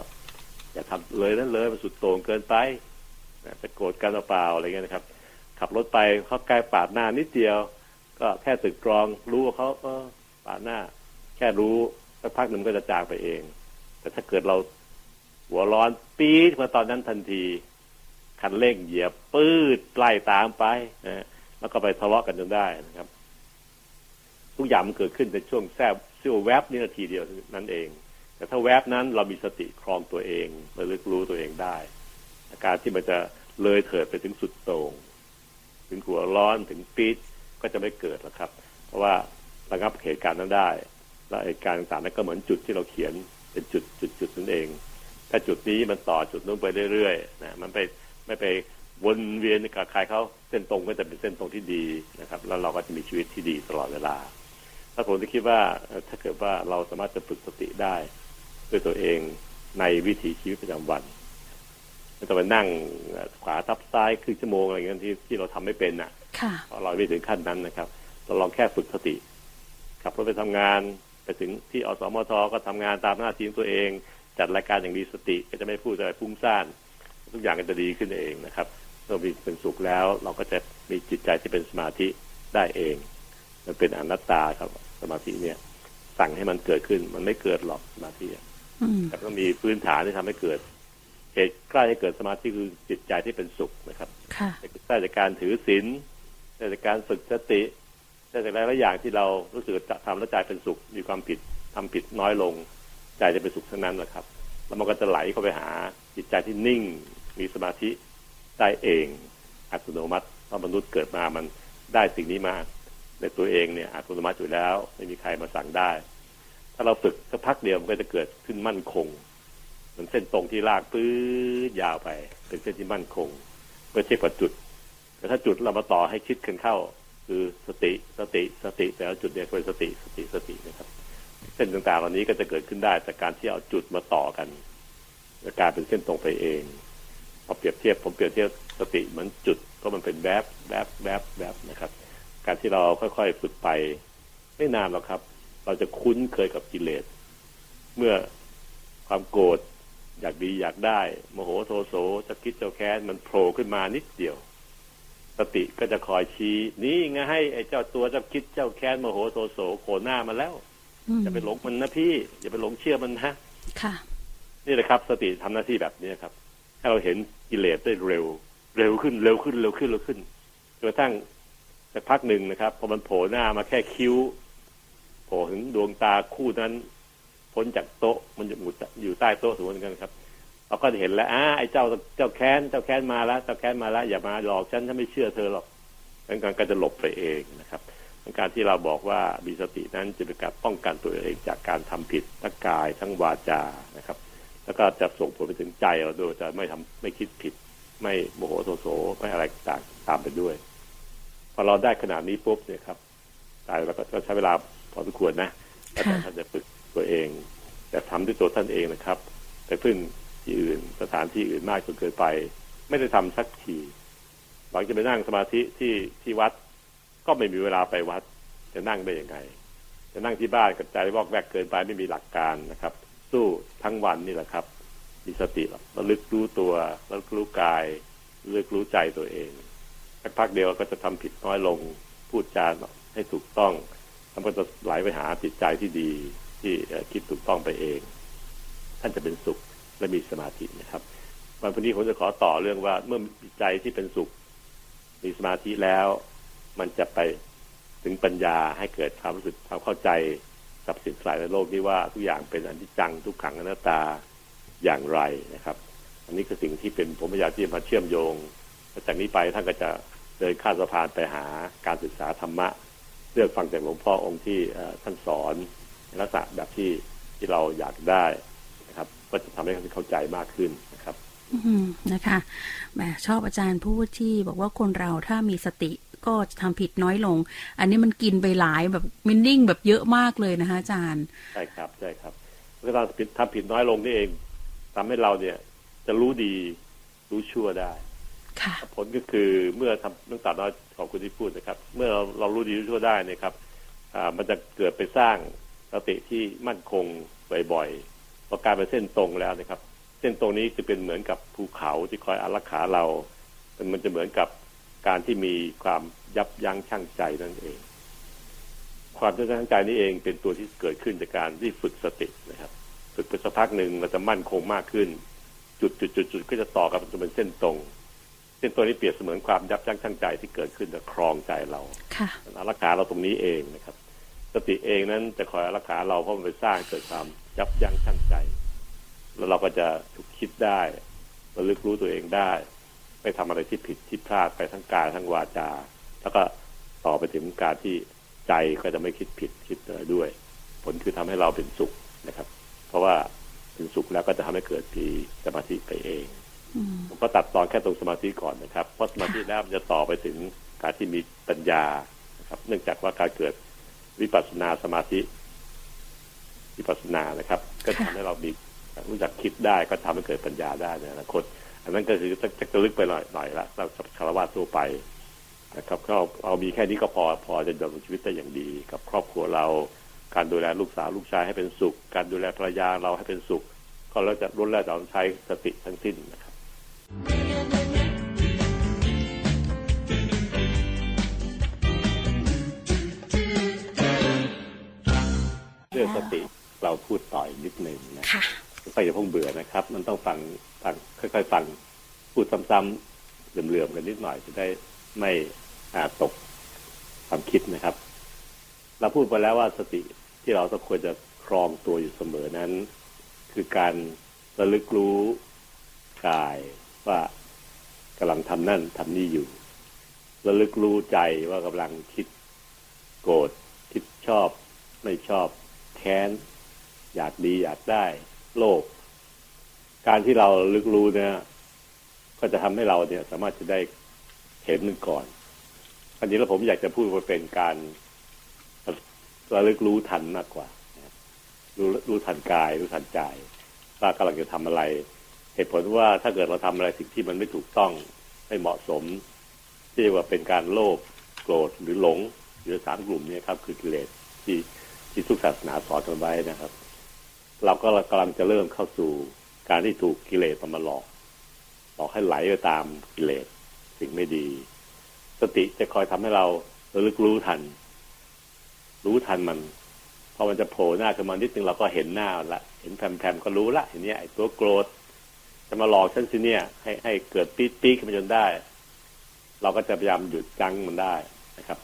อย่าทำเลยนั้นเลยมันสุดโต่งเกินไป นะจะโกรธกันเปล่าอะไรเงี้ยนะครับ ขับรถไปเขาใกล้ปาดหน้านิดเดียว ก็แค่ตึกตรอง รู้ว่าเขาเออปาดหน้า แค่รู้สักพักหนึ่งก็จะจางไปเอง แต่ถ้าเกิดเราหัวร้อนปี๊ดมาตอนนั้นทันที คันเร่งเหยียบปื้ดไล่ตามไปนะแล้วก็ไปทะเลาะกันจนได้นะครับ ทุกอย่างมันเกิดขึ้นในช่วงแทบเสี้ยวแวบนี่นาทีเดียวนั่นเอง แต่ถ้าแวบนั้นเรามีสติครองตัวเองระลึกรู้ตัวเองได้ อาการที่มันจะเลยเถิดไปถึงสุดโต่งถึงหัวร้อนถึงปี๊ดก็จะไม่เกิดหรอกครับ เพราะว่าระงับเหตุการณ์นั้นได้ แล้วเหตุการณ์ต่างๆนั้นก็เหมือนจุดที่เราเขียนเป็นจุดจุดจุดนั่นเอง ถ้าจุดนี้มันต่อจุดนู้นไปเรื่อยๆนะมันไปไม่ไปวนเวียนกับใครเขาเส้นตรงก็จะเป็นเส้นตรงที่ดีนะครับ แล้วเราก็จะมีชีวิตที่ดีตลอดเวลา ถ้าผมจะคิดว่าถ้าเกิดว่าเราสามารถจะฝึกสติได้ ด้วยตัวเองในวิถีชีวิตประจำวัน ไม่ต้องไปนั่งขวาทับซ้ายครึ่งชั่วโมงอะไรอย่างเงี้ยที่ที่เราทำไม่เป็นน่ะค่ะเพราะเราไม่ถึงขั้นนั้นนะครับ เราลองแค่ฝึกสติขับรถไปทำงานไปถึงที่อสมทก็ทำงานตามหน้าที่ของตัวเอง จัดรายการอย่างมีสติก็จะไม่พูดอะไรฟุ้งซ่าน ทุกอย่างก็จะดีขึ้นเองนะครับมื่อมีเป็นสุขแล้ว เราก็จะมีจิตใจที่เป็นสมาธิได้เอง มันเป็นอนัตตาครับ สมาธิเนี่ย สั่งให้มันเกิดขึ้นมันไม่เกิดหรอกสมาธิอะอืมแต่ก็มีพื้นฐานที่ทำให้เกิด เหตุใกล้ให้เกิดสมาธิคือจิตใจที่เป็นสุขนะครับค่ะได้จากการถือศีลได้จากการฝึกสติได้จากหลายๆอย่างที่เรารู้สึกจะทำแล้วใจเป็นสุข มีความผิดทำผิดน้อยลง ใจจะเป็นสุขทั้งนั้นแหละครับ แล้วมันก็จะไหลเข้าไปหาจิตใจที่นิ่ง มีสมาธิได้เองอัตโนมัติเพราะมนุษย์เกิดมามันได้สิ่งนี้มาในตัวเองเนี่ยอัตโนมัติอยู่แล้ว ไม่มีใครมาสั่งได้ ถ้าเราฝึกสักพักเดียวมันก็จะเกิดขึ้นมั่นคงเห มือนเส้นตรงที่ลากปื้ดยาวไป เป็นเส้นที่มั่นคงเพื่อเทียบกับจุด แต่ถ้าจุดเรามาต่อให้ติดกันเข้า คือสติสติสติแต่ละจุดเนี่ยเป็นสติสติสตินะครับ เส้นต่างๆเหล่านี้ก็จะเกิดขึ้นได้จากการที่เอาจุดมาต่อกันจะกลายเป็นเส้นตรงไปเองพอเปรียบเทียบผมเปรียบเทียบสติเหมือนจุดก็มันเป็นแบบแบบแบบแบบนะครับ การที่เราค่อยๆฝึกไปไม่นานหรอกครับ เราจะคุ้นเคยกับกิเลส เมื่อความโกรธ อยากดีอยากได้ โมโหโทโสจะคิดเจ้าแค้นมันโผล่ขึ้นมานิดเดียว สติก็จะคอยชี้ นี่ไงให้ไอ้เจ้าตัวเจ้าคิดเจ้าแค้นโมโหโทโสโผล่หน้ามาแล้วอืมอย่าไปหลงมันนะพี่ อย่าไปหลงเชื่อมันนะค่ะ นี่แหละครับ สติทำหน้าที่แบบนี้ครับให้เราเห็นกิเลสได้เร็ว เร็วขึ้นเร็วขึ้นเร็วขึ้นเร็วขึ้นจนกระทั่งสักพักหนึ่งนะครับพอมันโผล่หน้ามาแค่คิ้วโผล่ถึงดวงตาคู่นั้น พ้นจากโต๊ะมันอยู่อยู่ใต้โต๊ะสมมติกันครับเราก็จะเห็นแล้วอ่าไอ้เจ้าเจ้าแค้นเจ้าแค้นมาแล้วเจ้าแค้นมาแล้ว อย่ามาหลอกฉันฉันไม่เชื่อเธอหรอกเป็นการก็จะหลบไปเองนะครับเป็นการที่เราบอกว่ามีสตินั้นจะเป็นการป้องกันตัวเองจากการทำผิดทั้งกายทั้งวาจานะครับ แล้วก็จะส่งผลไปถึงใจเราด้วยจะไม่ทำไม่คิดผิด ไม่โมโหโทโสไม่อะไรต่างตามไปด้วย พอเราได้ขนาดนี้ปุ๊บเนี่ยครับตายแล้วก็ใช้เวลาพอสมควรนะแต่ค่ะท่านจะฝึก ตัวเอง แต่ทำด้วยตัวท่านเองนะครับแต่พึ่งที่อื่นสถานที่อื่นมากจนเกินไป ไม่ได้ทำสักทีหวังจะไปนั่งสมาธิที่ที่วัด ก็ไม่มีเวลาไปวัด จะนั่งได้ยังไง จะนั่งที่บ้านกับใจวอกแวกเกินไปไม่มีหลักการนะครับ สู้ทั้งวันนี่แหละครับ มีสติระลึกรู้ตัวระลึกรู้กายระลึกรู้ใจตัวเองสักพักเดียวก็จะทำผิดน้อยลงพูดจาให้ถูกต้องมันก็จะไหลไปหาจิตใจที่ดี ที่คิดถูกต้องไปเอง ท่านจะเป็นสุขและมีสมาธินะครับ วันพรุ่งนี้ผมจะขอต่อเรื่องว่าเมื่อมีใจที่เป็นสุข มีสมาธิแล้ว มันจะไปถึงปัญญาให้เกิดความรู้สึกความเข้าใจกับสิ่งทั้งหลายในโลกนี้ว่าทุกอย่างเป็นอนิจจังทุกขังอนัตตาอย่างไรนะครับ อันนี้คือสิ่งที่เป็นผมพยายามที่จะมาเชื่อมโยงจากนี้ไปท่านก็จะเดินข้ามสะพานไปหาการศึกษาธรรมะ เลือกฟังจากหลวงพ่อองค์ที่ท่านสอน ลักษณะแบบที่ที่เราอยากได้นะครับ ก็จะทำให้เขาเข้าใจมากขึ้นนะครับอืมนะคะแหมชอบอาจารย์พูดที่บอกว่าคนเราถ้ามีสติก็จะทำผิดน้อยลง อันนี้มันกินไปหลายแบบมินนิ่งแบบเยอะมากเลยนะคะอาจารย์ ใช่ครับใช่ครับเมื่อเราผิดทำผิดน้อยลงนี่เองทำให้เราเนี่ยจะรู้ดีรู้ชั่วได้ค่ะผลก็คือเมื่อทำเรื่องตัดน้อยของคุณที่พูดนะครับ เมื่อเราเรารู้ดีรู้ชั่วได้เนะครับ อ่า มันจะเกิดไปสร้าง สติที่มั่นคงบ่อยๆพอการเป็นเส้นตรงแล้วนะครับ เส้นตรงนี้จะเป็นเหมือนกับภูเขาที่คอยอารักขาเรามันมันจะเหมือนกับการที่มีความยับยั้งชั่งใจนั่นเอง ความยับยั้งชั่งใจนี้เองเป็นตัวที่เกิดขึ้นจากการที่ฝึกสตินะครับ ฝึกไปสักพักหนึ่งเราจะมั่นคงมากขึ้น จุดจุดจุดจุดก็จะต่อกับจะเป็นเส้นตรง เส้นตรงนี้เปรียบเสมือนความยับยั้งชั่งใจที่เกิดขึ้นจะครองใจเราค่ะอารักขาเราตรงนี้เองนะครับ สติเองนั้นจะคอยรักขาเราเพราะมันไปสร้างเกิดความยับยั้งชั่งใจ แล้วเราก็จะถูกคิดได้ระลึกรู้ตัวเองได้ ไม่ทำอะไรที่ผิดที่พลาดไปทั้งกายทั้งวาจา แล้วก็ต่อไปถึงการที่ใจก็จะไม่คิดผิดคิดอะไรด้วย ผลคือทำให้เราเป็นสุขนะครับ เพราะว่าเป็นสุขแล้วก็จะทำให้เกิดปีสมาธิไปเองผมก็ตัดตอนแค่ตรงสมาธิก่อนนะครับเพราะสมาธิแล้วมันจะต่อไปถึงการที่มีปัญญานะครับ เนื่องจากว่าการเกิด วิปัสสนาสมาธิวิปัสสนานะครับ ก็ทำให้เรามีรู้จักคิดได้ก็ทำให้เกิดปัญญาได้ในอนาคต อันนั้นก็คือจะจะลึกไปหน่อยหน่อยละเราคารวะทั่วไปนะครับก็เอามีแค่นี้ก็พอพอจะดำรงชีวิตได้อย่างดี กับครอบครัวเราการดูแลลูกสาวลูกชายให้เป็นสุข การดูแลภรรยาเราให้เป็นสุข ก็เราจะล้วนแล้วแต่เราใช้สติทั้งสิ้นนะครับ ติเราพูดต่อยนิดหนึ่งนะค่ะก็อย่าเพิ่งเบื่อนะครับ มันต้องฟังฟังค่อย ๆ ฟังพูดซ้ำๆเหลื่อมๆกันนิดหน่อยจะได้ไม่อาตกความคิดนะครับ เราพูดไปแล้วว่าสติที่เราต้องควรจะครองตัวอยู่เสมอนั้น คือการระลึกรู้กายว่ากำลังทำนั่นทำนี่อยู่ระลึกรู้ใจว่ากำลังคิดโกรธคิดชอบไม่ชอบ แค้น อยากดีอยากได้ โลภการที่เราลึกรู้เนี่ยก็จะทำให้เราเนี่ย สามารถจะได้เห็นมันก่อนอันนี้แล้วผมอยากจะพูดว่าเป็นการระลึกรู้ทันมากกว่ารู้รู้ทันกาย รู้ทันใจว่ากำลังจะทำอะไร เหตุผลว่าถ้าเกิดเราทำอะไรสิ่งที่มันไม่ถูกต้องไม่เหมาะสมที่เรียกว่าเป็นการโลภโกรธหรือหลง หรือสามกลุ่มเนี้ครับ คือกิเลสที่ ที่ทุกศาสนาสอนกันไว้นะครับ เราก็กำลังจะเริ่มเข้าสู่การที่ถูกกิเลสมันมาหลอก หลอกให้ไหลไปตามกิเลสสิ่งไม่ดี สติจะคอยทำให้เราระลึกรู้ทัน รู้ทันมันพอมันจะโผล่หน้าขึ้นมานิดนึงเราก็เห็นหน้าละเห็นแผ่มๆก็รู้ละเห็นเนี้ยไอ้ตัวโกรธจะมาหลอกฉันสิเนี่ยให้ให้เกิดปี๊ดปี๊ขึ้นมาจนได้ เราก็จะพยายามหยุดจังมันได้นะครับ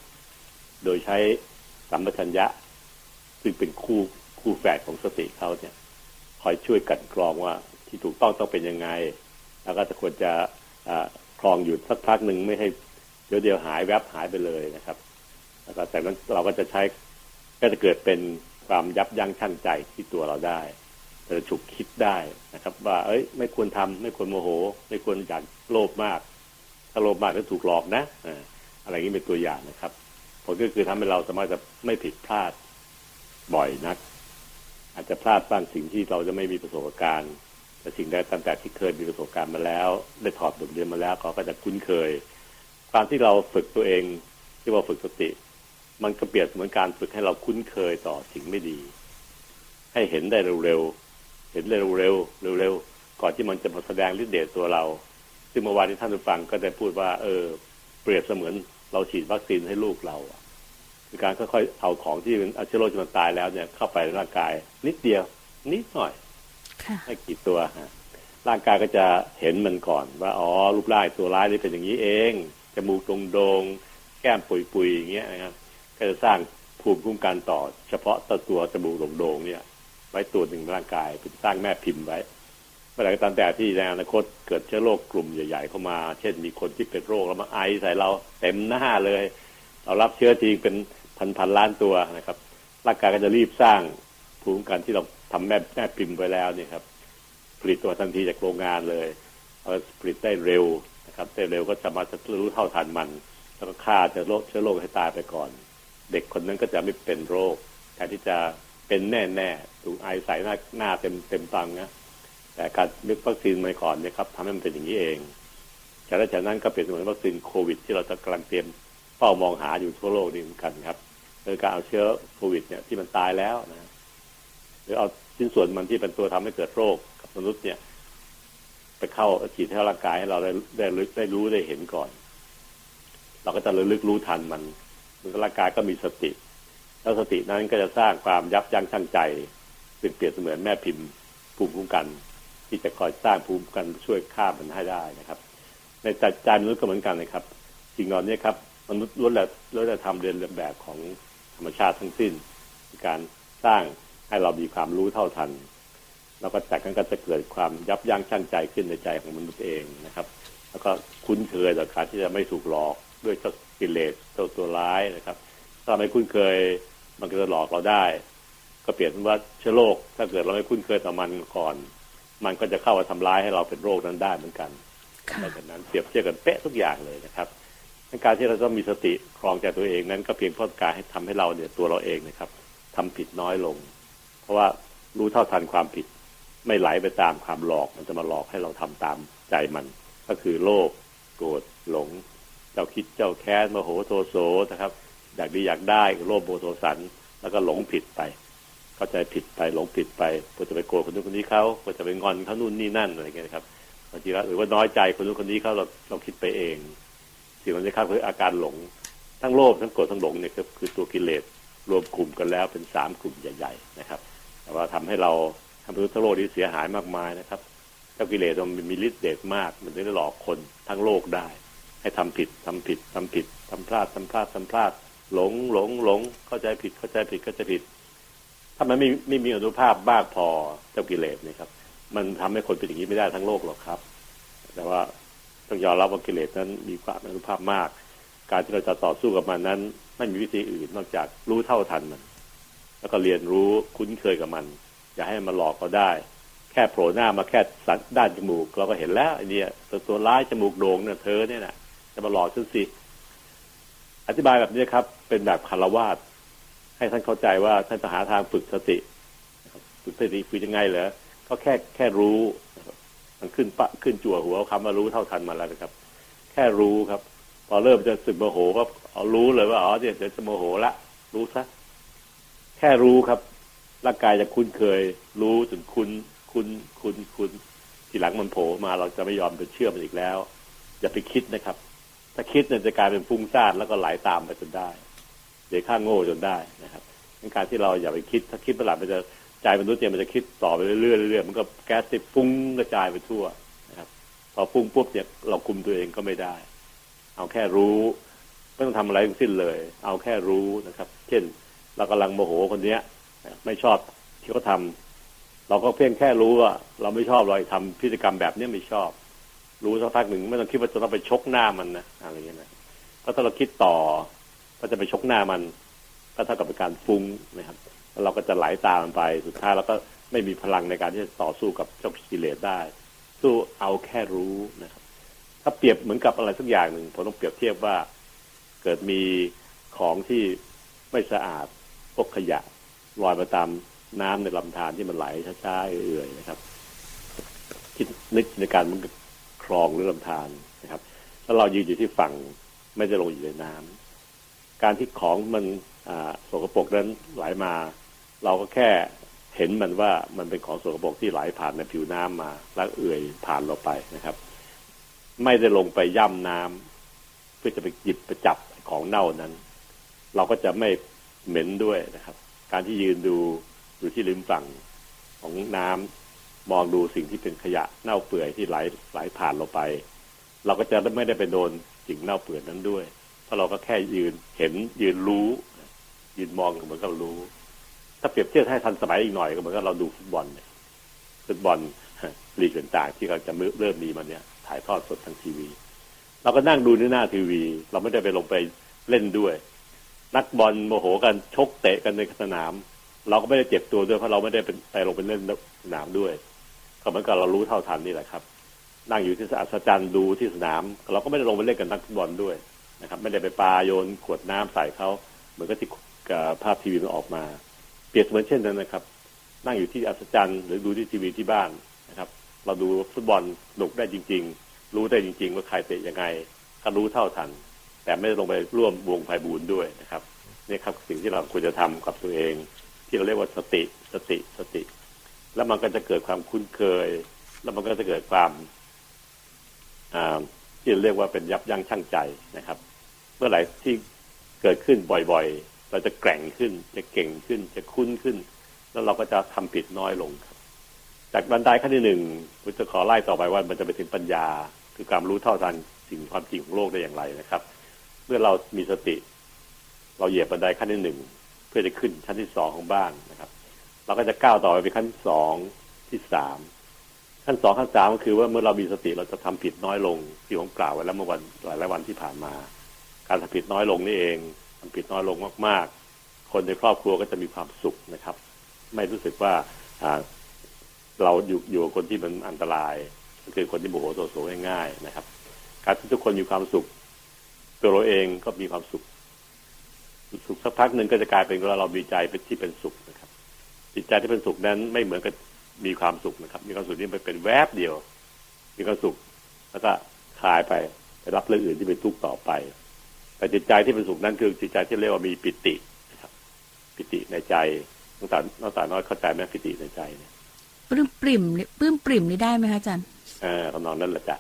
โดยใช้สัมปชัญญะ ซึ่งเป็นคู่คู่แฝดของสติเขาเนี่ยคอยช่วยกันกรองว่าที่ถูกต้องต้องเป็นยังไง แล้วก็จะควรจะครองหยุดสักพักหนึ่งไม่ให้เดี๋ยวเดียวหายแวบหายไปเลยนะครับ แล้วก็แต่นั้นเราก็จะใช้ก็จะเกิดเป็นความยับยั้งชั่งใจที่ตัวเราได้จะฉุกคิดได้นะครับ ว่า เอ้ย ไม่ควรทำไม่ควรโมโห ไม่ควรอยากโลภมาก ถ้าโลภมากก็ถูกหลอกนะอะไรนี้เป็นตัวอย่างนะครับผลก็คือทำให้เราสามารถจะไม่ผิดพลาด บ่อยนัก อาจจะพลาดบางสิ่งที่เราจะไม่มีประสบการณ์ แต่สิ่งใดตั้งแต่ที่เคยมีประสบการณ์มาแล้ว ได้ถอดบทเรียนมาแล้วก็จะคุ้นเคยความที่เราฝึกตัวเองที่ว่าฝึกสติ มันก็เปรียบเหมือนการฝึกให้เราคุ้นเคยต่อสิ่งไม่ดี ให้เห็นได้เร็วๆเห็นได้เร็วๆเร็วๆก่อนที่มันจะมาแสดงฤทธิ์เดชตัวเรา ซึ่งเมื่อวานที่ท่านผู้ฟังก็ได้พูดว่า เออ เปรียบเสมือนเราฉีดวัคซีนให้ลูกเรา คือการค่อยๆเอาของที่เป็นเชื้อโรคที่มันตายแล้วเนี่ยเข้าไปในร่างกาย นิดเดียว นิดหน่อยไม่กี่ตัวฮะร่างกายก็จะเห็นมันก่อน ว่าอ๋อรูปร่างตัวร้ายนี่เป็นอย่างนี้เองจมูกตรงโดงแก้มปุยๆอย่างเงี้ยนะครับก็จะสร้างภูมิคุ้มกันต่อ เฉพาะตัวตัวจมูกโด่งๆเนี่ย ไว้ตัวหนึ่งร่างกายเป็นสร้างแม่พิมพ์ไว้เมื่อไหร่ก็ตามแต่ที่ในอนาคตเกิดเชื้อโรคกลุ่มใหญ่ ๆ เข้ามา เช่นมีคนที่เป็นโรคแล้วมาไอใส่เราเต็มหน้าเลย เรารับเชื้อทีเป็น พันพันล้านตัวนะครับร่างกายก็จะรีบสร้างภูมิคุ้มกันที่เราทำแม่แม่พิมพ์ไว้แล้วเนี่ยครับ ผลิตตัวทันทีจากโรงงานเลยเอาผลิตได้เร็วนะครับได้เร็วก็สามารถจะรู้เท่าทันมัน แล้วก็ฆ่าเชื้อโรคเชื้อโรคให้ตายไปก่อน เด็กคนนั้นก็จะไม่เป็นโรคแทนที่จะเป็นแน่แน่ถูกไอใส่หน้าหน้าเต็มเต็มตังนะแต่การนึกวัคซีนมาก่อนเนี่ยครับทำให้มันเป็นอย่างนี้เองจากนั้นจากนั้นก็เปลี่ยนเหมือนวัคซีนโควิด ที่เราจะกำลังเตรียมเป้ามองหาอยู่ทั่วโลกนี่เหมือนกันครับ คือการเอาเชื้อโควิด เนี่ยที่มันตายแล้วนะหรือเอาชิ้นส่วนมันที่เป็นตัวทำให้เกิดโรคกับมนุษย์เนี่ย ไปเข้าฉีดให้ร่างกายให้เราได้ได้ลึกได้รู้ได้เห็นก่อน เราก็จะระลึกรู้ทันมันมันร่างกายก็มีสติ แล้วสตินั้นก็จะสร้างความยับยั้งชั่งใจซึ่งเปรียบเสมือนแม่พิมพ์ภูมิคุ้มกัน ที่จะคอยสร้างภูมิคุ้มกันช่วยฆ่ามันให้ได้นะครับ ในใจใจมนุษย์ก็เหมือนกันนะครับสิ่งเหล่านี้ครับมนุษย์ล้วนแต่ล้วนแต่ทำเรียนแบบของ ธรรมชาติทั้งสิ้นการสร้างให้เรามีความรู้เท่าทัน แล้วก็จากนั้นก็จะเกิดความยับยั้งชั่งใจขึ้นในใจของมนุษย์เองนะครับ แล้วก็คุ้นเคยต่อการที่จะไม่ถูกหลอกด้วยเจ้ากิเลสเจ้าตัวร้ายนะครับ ถ้าไม่คุ้นเคยมันก็จะหลอกเราได้ ก็เปลี่ยนเป็นว่าเชื้อโรคถ้าเกิดเราไม่คุ้นเคยต่อมันก่อน มันก็จะเข้ามาทำร้ายให้เราเป็นโรคนั้นได้เหมือนกันดังนั้นเปรียบเทียบกันเป๊ะทุกอย่างเลยนะครับ การที่เราต้องมีสติครองใจตัวเองนั้น ก็เพียงเพราะการให้ทำให้เราเนี่ยตัวเราเองนะครับทำผิดน้อยลง เพราะว่ารู้เท่าทันความผิด ไม่ไหลไปตามความหลอกมันจะมาหลอกให้เราทำตามใจมัน ก็คือโลภโกรธหลง เจ้าคิดเจ้าแค้นโมโหโทโสนะครับ อยากดีอยากได้โลภโมโทสัน แล้วก็หลงผิดไป เข้าใจผิดไปหลงผิดไปก็จะไปโกรธคนนู้นคนนี้เขาก็จะไปงอนเขานู่นนี่นั่นอะไรเงี้ยครับบางทีหรือว่าน้อยใจคนนู้นคนนี้เขาเราเราคิดไปเอง สิ่งเหล่านี้ครับคืออาการหลง ทั้งโลภทั้งโกรธทั้งหลงเนี่ยครับคือตัวกิเลสรวมกลุ่มกันแล้วเป็นสามกลุ่มใหญ่ ๆ นะครับ แต่ว่าทำให้เราทำให้ทั้งโลกนี้เสียหายมากมายนะครับเจ้ากิเลสมันมีฤทธิ์เดชมาก มันจะได้หลอกคนทั้งโลกได้ ให้ทำผิดทำผิดทำผิดทำพลาดทำพลาดทำพลาด หลงหลงหลงเข้าใจผิดเข้าใจผิดเข้าใจผิด ถ้ามันไม่ไม่มีอนุภาพบ้ากพอเจ้ากิเลสนี่ครับ มันทำให้คนเป็นอย่างนี้ไม่ได้ทั้งโลกหรอกครับ แต่ว่า ต้องยอมรับว่ากิเลสนั้นมีความอนุภาพมาก การที่เราจะต่อสู้กับมันนั้น ไม่มีวิธีอื่นนอกจากรู้เท่าทันมัน แล้วก็เรียนรู้คุ้นเคยกับมัน อย่าให้มันหลอกเราได้ แค่โผล่หน้ามาแค่สันด้านจมูก เราก็เห็นแล้วไอ้นี่ตัวตัวร้ายจมูกโด่งเนี่ยเธอเนี่ยนะจะมาหลอกฉันสิอธิบายแบบนี้ครับ เป็นแบบคารวาสให้ท่านเข้าใจว่าท่านจะหาทางฝึกสติฝึกสติฝึกยังไงเหรอก็แค่แค่รู้ มันขึ้นปะขึ้นจั่วหัวคำว่ารู้เท่าทันมาแล้วนะครับ แค่รู้ครับ พอเริ่มจะสึกโมโหก็เอารู้เลยว่าอ๋อเดี๋ยวจะโมโหละ รู้ซะแค่รู้ครับร่างกายจะคุ้นเคย รู้จนคุ้นคุ้นคุ้นคุ้นทีหลังมันโผล่มาเราจะไม่ยอมไปเชื่อมันอีกแล้ว อย่าไปคิดนะครับ ถ้าคิดเนี่ยจะกลายเป็นฟุ้งซ่านแล้วก็ไหลาตามไปจนได้ เดี๋ยวข้างโง่จนได้นะครับการที่เราอย่าไปคิด ถ้าคิดเมื่อไหร่มันจะ ใจมนุษย์เนี่ยมันจะคิดต่อไปเรื่อยๆเรื่อยๆมันก็แก๊สติดฟุ้งกระจายไปทั่วนะครับ พอฟุ้งปุ๊บเนี่ยเราคุมตัวเองก็ไม่ได้ เอาแค่รู้ไม่ต้องทำอะไรทั้งสิ้นเลย เอาแค่รู้นะครับ เช่น เรากำลังโมโหคนเนี้ยไม่ชอบที่เขาทาเราก็เพียงแค่รู้ว่า เราไม่ชอบเราทำพฤติกรรมแบบนี้ไม่ชอบ รู้สักพักหนึ่งไม่ต้องคิดว่าจะต้องไปชกหน้ามันนะอะไรอย่างเงี้ยนะเพราะถ้าเราคิดต่อก็จะไปชกหน้ามัน ก็เท่ากับเป็นการฟุ้งนะครับ เราก็จะไหลาตามไปสุดท้ายเราก็ไม่มีพลังในการที่จะต่อสู้กับเจ้ากิเลสได้ สู้เอาแค่รู้นะครับ ถ้าเปรียบเหมือนกับอะไรสักอย่างหนึ่งผมต้องเปรียบเทียบว่า เกิดมีของที่ไม่สะอาดพวกขยะลอยมาตามน้ำในลำธารที่มันไหลช้าๆเอื่อยๆนะครับ คิดนึกในการมันคลองหรือลำธารนะครับแล้วเรายืนอยู่ที่ฝั่งไม่ได้ลงอยู่ในน้ำการที่ของมันสกปรกนั้นไหลามา เราก็แค่เห็นมันว่ามันเป็นของสกปรกที่ไหลผ่านในผิวน้ำมาแล้วเอื่อยผ่านเราไปนะครับ ไม่ได้ลงไปย่ำน้ำเพื่อจะไปหยิบไปจับของเน่านั้น เราก็จะไม่เหม็นด้วยนะครับ การที่ยืนดูอยู่ที่ริมฝั่งของน้ำมองดูสิ่งที่เป็นขยะเน่าเปื่อยที่ไหลไหลผ่านเราไป เราก็จะไม่ได้ไปโดนสิ่งเน่าเปื่อยนั้นด้วย เพราะเราก็แค่ยืนเห็นยืนรู้ ยืนมองเหมือนกับรู้ ถ้าเปรียบเทียบให้ทันสมัยอีกหน่อยก็เหมือนกับเราดูฟุตบอลเนี่ยฟุตบอลลีกต่างๆที่เราจะเริ่มมีมันเนี่ย ถ่ายทอดสดทางทีวี เราก็นั่งดูในหน้าทีวี เราไม่ได้ไปลงไปเล่นด้วย นักบอลโมโหกันชกเตะกันในสนาม เราก็ไม่ได้เจ็บตัวด้วยเพราะเราไม่ได้เป็นไปลงไปเล่นสนามด้วยก็เหมือนกับเรารู้เท่าทันนี่แหละครับ นั่งอยู่ที่อัฒจันทร์ดูที่สนาม เราก็ไม่ได้ลงไปเล่นกับนักฟุตบอลด้วยนะครับ ไม่ได้ไปปาโยนขวดน้ำใส่เขาเหมือนกับที่ภาพทีวีมันออกมา เปรียบเหมือนเช่นนั้นนะครับ นั่งอยู่ที่อัฒจันทร์หรือดูที่ทีวีที่บ้านนะครับ เราดูฟุตบอลหนุกได้จริง ๆ รู้ได้จริง ๆ ว่าใครเตะยังไงก็รู้เท่าทัน แต่ไม่ลงไปร่วมวงไพ่บูนด้วยนะครับนี่ครับสิ่งที่เราควรจะทำกับตัวเอง ที่เราเรียกว่าสติสติสติ แล้วมันก็จะเกิดความคุ้นเคย แล้วมันก็จะเกิดความที่เรียกว่าเป็นยับยั้งชั่งใจนะครับ เมื่อไหร่ที่เกิดขึ้นบ่อย เราจะแกร่งขึ้น จะเก่งขึ้น จะคุ้นขึ้น แล้วเราก็จะทำผิดน้อยลงครับ จากบันไดขั้นที่หนึ่งผมจะขอไล่ต่อไปว่ามันจะไปถึงปัญญา คือการรู้เท่าทันสิ่งความจริงของโลกได้อย่างไรนะครับ เมื่อเรามีสติ เราเหยียบบันไดขั้นที่หนึ่งเพื่อจะขึ้นชั้นที่สองของบ้านนะครับ เราก็จะก้าวต่อไปเป็นขั้นที่สองที่สามขั้นสองขั้นสามก็คือว่าเมื่อเรามีสติเราจะทำผิดน้อยลงที่ผมกล่าวไว้แล้วเมื่อวันหลายหลายวันที่ผ่านมา การทำผิดน้อยลงนี่เอง ทำผิดน้อยลงมาก ๆ คนในครอบครัวก็จะมีความสุขนะครับ ไม่รู้สึกว่าเราอยู่อยู่กับคนที่มันอันตรายก็คือคนที่โมโหโทโสง่ายๆนะครับ การที่ทุกคนมีความสุข ตัวเราเองก็มีความสุข สุขสักพักหนึ่งก็จะกลายเป็นว่าเรามีใจเป็นที่เป็นสุขนะครับ จิตใจที่เป็นสุขนั้นไม่เหมือนกับมีความสุขนะครับ มีความสุขนี่มันเป็นแวบเดียว มีความสุข แล้วก็คลายไปไปรับเรื่องอื่นที่เป็นทุกข์ต่อไป แต่จิตใจที่เป็นสุขนั้นคือจิตใจที่เรียกว่ามีปิตินะครับ ปิติในใจน้องสาวน้องสาวน้อยเข้าใจไหมปิติในใจเนี่ยปลื้มปริ่มปลื้มปริ่มนี่ได้ไหมคะอาจารย์เออคำนองนั้นแหละจ้ะ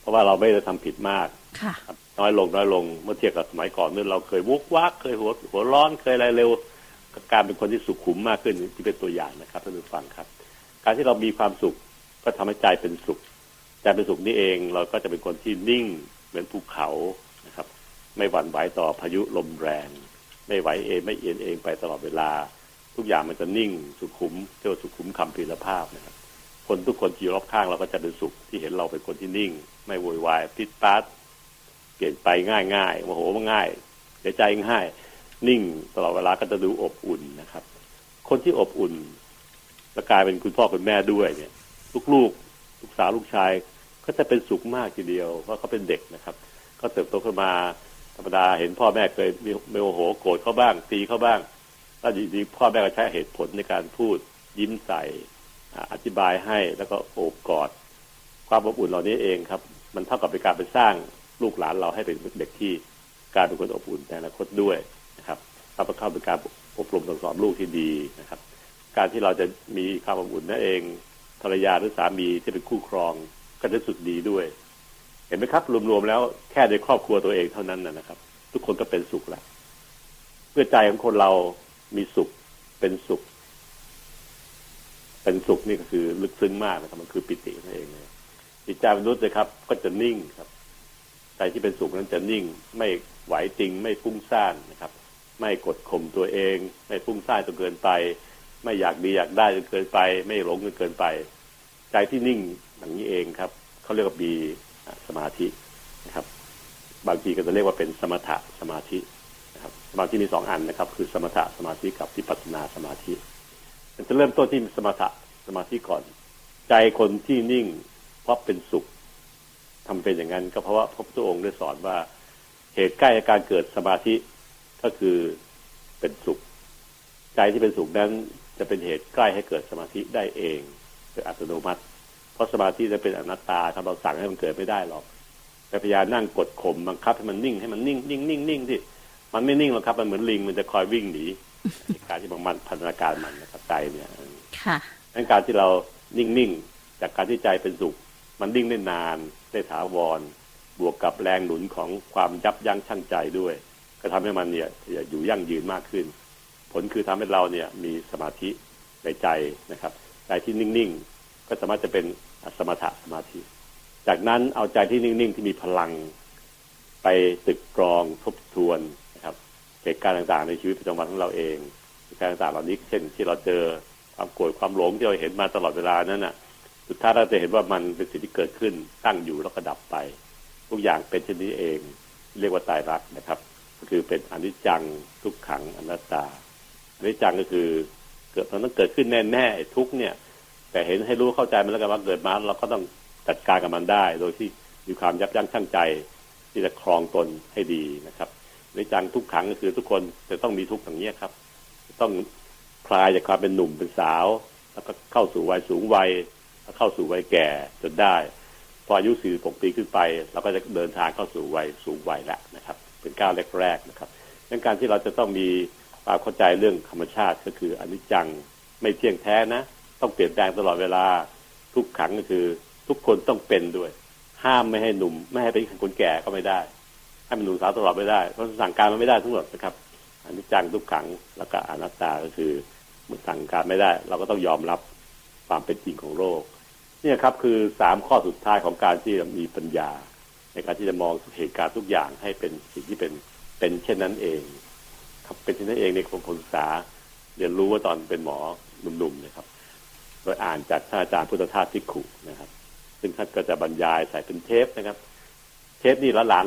เพราะว่าเราไม่ได้ทำผิดมากค่ะน้อยลงน้อยลงเมื่อเทียบกับสมัยก่อนนี่เราเคยวุกวักเคยหัวหัวร้อนเคยอะไรเร็วการเป็นคนที่สุขุมมากขึ้นที่เป็นตัวอย่างนะครับท่านผู้ฟังครับ การที่เรามีความสุขก็ทำให้ใจเป็นสุขใจเป็นสุขนี่เองเราก็จะเป็นคนที่นิ่งเหมือนภูเขานะครับ ไม่หวั่นไหวต่อพายุลมแรง ไม่ไหวเองไม่เอียงเองไปตลอดเวลา ทุกอย่างมันจะนิ่งสุขุมเรียกว่าสุขุมคำพีรภาพนะครับคนทุกคนที่รอบข้างเราก็จะเป็นสุขที่เห็นเราเป็นคนที่นิ่ง ไม่โวยวายพิดปาดเปลี่ยนไปง่ายง่ายโมโหง่ายเสียใจง่าย นิ่งตลอดเวลาก็จะดูอบอุ่นนะครับ คนที่อบอุ่นและกลายเป็นคุณพ่อคุณแม่ด้วยเนี่ยลูกๆลูกสาวลูกชาย ก็จะเป็นสุขมากทีเดียวเพราะเขาเป็นเด็กนะครับ ก็เติบโตขึ้นมา ธรรมดาเห็นพ่อแม่เคยมีมีโมโหโกรธเขาบ้างตีเขาบ้างแล้วดีๆพ่อแม่ก็ใช้เหตุผลในการพูดยิ้มใส่อธิบายให้แล้วก็โอบกอด ความอบอุ่นเหล่านี้เองครับ มันเท่ากับเป็นการไปสร้างลูกหลานเราให้เป็นเด็กที่กายเป็นคนอบอุ่นในอนาคตด้วยนะครับเราเข้าเป็นการอบรมสั่งสอนลูกที่ดีนะครับ การที่เราจะมีความอบอุ่นนั่นเองภรรยาหรือสามีที่เป็นคู่ครองก็จะสุดดีด้วย เห็นไหมครับ รวมๆแล้วแค่ในครอบครัวตัวเองเท่านั้นนะครับ ทุกคนก็เป็นสุขแล้วเพื่อใจของคนเรามีสุขเป็นสุข เป็นสุขนี่ก็คือลึกซึ้งมากนะครับ มันคือปิตินั่นเองเลยจิตใจมนุษย์นะครับ ก็จะนิ่งครับใจที่เป็นสุขนั้นจะนิ่ง ไม่ไหวจริง ไม่ฟุ้งซ่านนะครับ ไม่กดข่มตัวเอง ไม่ฟุ้งซ่านจนเกินไป ไม่อยากดีอยากได้จนเกินไป ไม่หลงจนเกินไป ใจที่นิ่งอย่างนี้เองครับเขาเรียกว่าบี สมาธินะครับ บางทีก็จะเรียกว่าเป็นสมถะสมาธินะครับสมาธิมีสองอันนะครับ คือสมถะสมาธิกับวิปัสนาสมาธิมันจะเริ่มต้นที่สมถะสมาธิก่อน ใจคนที่นิ่งเพราะเป็นสุขทำเป็นอย่างนั้น ก็เพราะว่าพระพุทธองค์ได้สอนว่าเหตุใกล้การเกิดสมาธิก็คือเป็นสุข ใจที่เป็นสุขนั้นจะเป็นเหตุใกล้ให้เกิดสมาธิได้เองโดยอัตโนมัติ เพราะสมาธิจะเป็นอนัตตาครับเราสั่งให้มันเกิดไม่ได้หรอกแต่พยายามนั่งกดข่มบังคับให้มันนิ่งให้มันนิ่งนิ่งนิ่งนิ่งที่มันไม่นิ่งหรอกครับมันเหมือนลิงมันจะคอยวิ่งหนีการที่มันพัฒนาการมันนะครับใจเนี่ยค่ะดังการที่เรานิ่งนิ่งจากการที่ใจเป็นสุข มันนิ่งได้นานได้ถาวร บวกกับแรงหนุนของความยับยั้งชั่งใจด้วย ก็ทำให้มันเนี่ยอยู่ยั่งยืนมากขึ้น ผลคือทำให้เราเนี่ยมีสมาธิในใจนะครับใจที่นิ่ง ก็สามารถจะเป็นสมถะสมาธิ จากนั้นเอาใจที่นิ่งๆที่มีพลัง ไปตึกกรองทบทวนนะครับเหตุการณ์ต่างๆ ในชีวิตประจำวันของเราเองเหตุการณ์ต่างๆเหล่านี้เช่น ที่เราเจอความโกรธความหลงที่เราเห็นมาตลอดเวลานั้นน่ะ สุดท้ายเราจะเห็นว่ามันเป็นสิ่งที่เกิดขึ้นตั้งอยู่แล้วก็ดับไป ทุกอย่างเป็นเช่นนี้เอง เรียกว่าตายรักนะครับ ก็คือเป็นอนิจจังทุกขังอนัตตาอนิจจังก็คือ เกิดมันต้องเกิดขึ้นแน่ๆทุกเนี่ย แต่เห็นให้รู้เข้าใจมันแล้วกันว่าเกิดมาเราก็ต้องจัดการกับมันได้ โดยที่มีความยับยั้งชั่งใจ ที่จะครองตนให้ดีนะครับในจังทุกขังก็คือทุกคนจะต้องมีทุกข์อย่างนี้ครับ ต้องคลายจากความเป็นหนุ่มเป็นสาว แล้วก็เข้าสู่วัยสูงวัยแล้วเข้าสู่วัยแก่จนได้ พออายุ46ปีขึ้นไปเราก็จะเดินทางเข้าสู่วัยสูงวัยแล้วนะครับ เป็นก้าวแรกๆนะครับดังการที่เราจะต้องมีความเข้าใจเรื่องธรรมชาติก็คืออนิจจังไม่เที่ยงแท้นะ ต้องเปลี่ยนแปลงตลอดเวลาทุกขังก็คือ ทุกคนต้องเป็นด้วย ห้ามไม่ให้หนุ่ม ไม่ให้เป็นคนแก่ก็ไม่ได้ให้มันหนุ่มสาวตลอดไม่ได้เพราะสั่งการมันไม่ได้ทั้งหมดนะครับอันนี้จังทุกขังแล้วก็อนัตตาก็คือมันสั่งการไม่ได้ เราก็ต้องยอมรับความเป็นจริงของโลกนี่ครับคือสามข้อสุดท้ายของการที่มีปัญญา ในการที่จะมองเหตุการณ์ทุกอย่างให้เป็นสิ่งที่เป็นเป็นเช่นนั้นเอง ครับเป็นเช่นนั้นเองในคนศึกษาเรียนรู้ว่าตอนเป็นหมอหนุ่มๆนะครับ โดยอ่านจากท่านอาจารย์พุทธทาสพิขุนะครับ ซึ่งท่านก็จะบรรยายใส่เป็นเทปนะครับ เทปนี่หลาน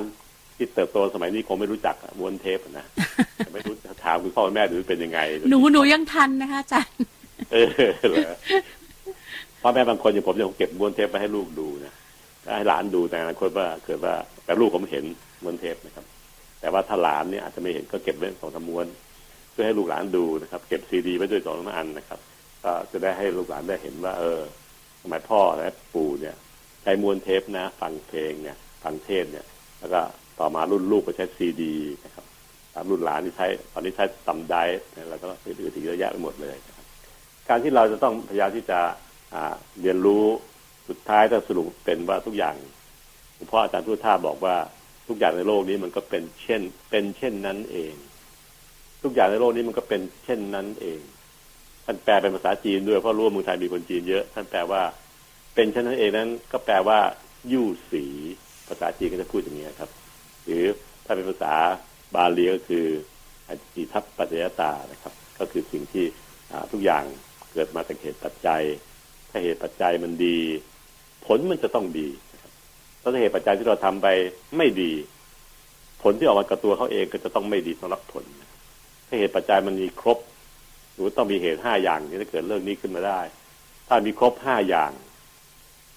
ที่เติบโตสมัยนี้คงไม่รู้จักม้วนเทปนะไม่รู้ถามคุณพ่อแม่ดูเป็นยังไง หนูหนูยังทันนะคะอาจารย์เออเหรอพ่อแม่บางคนอย่างผมเนี่ยผมเก็บม้วนเทปไปให้ลูกดูนะให้หลานดูแต่อนาคตว่าเกิดว่าแต่ลูกผมเห็นม้วนเทปนะครับ แต่ว่าถ้าหลานเนี่ยอาจจะไม่เห็นก็เก็บไว้สองสามม้วนเพื่อให้ลูกหลานดูนะครับ เก็บซีดีไว้ด้วยสองสามอันนะครับ ก็จะได้ให้ลูกหลานได้เห็นว่า เออสมัยพ่อและปู่เนี่ยใช้มวนเทปนะ ฟังเพลงเนี่ยฟังเทศเนี่ย แล้วก็ต่อมารุ่นลูกก็ใช้ซีดีนะครับรุ่นหลานที่ใช้ตอนนี้ใช้ตำไดแล้วก็อื่นๆเยอะแยะไปหมดเลยนะครับการที่เราจะต้องพยายามที่จะเรียนรู้สุดท้ายถ้าสรุปเป็นว่าทุกอย่างหลวงพ่ออาจารย์ทุท่าบอกว่าทุกอย่างในโลกนี้มันก็เป็นเช่น เป็นเช่นนั้นเอง ทุกอย่างในโลกนี้มันก็เป็นเช่นนั้นเอง ท่านแปลเป็นภาษาจีนด้วยเพราะรู้ว่าเมืองไทยมีคนจีนเยอะ ท่านแปลว่า เป็นเช่นนั้นเองนั้น ก็แปลว่ายู่สีภาษาจีนก็จะพูดอย่างนี้ครับ หรือถ้าเป็นภาษาบาลีก็คืออจิทัพปัจจยตานะครับ ก็คือสิ่งที่ทุกอย่างเกิดมาจากเหตุปัจจัย ถ้าเหตุปัจจัยมันดี ผลมันจะต้องดีถ้าเหตุปัจจัยที่เราทำไปไม่ดี ผลที่ออกมากับตัวเขาเองก็จะต้องไม่ดีสำหรับผลถ้าเหตุปัจจัยมันมีครบ หรือต้องมีเหตุห้าอย่างที่จะเกิดเรื่องนี้ขึ้นมาได้ ถ้ามีครบห้าอย่าง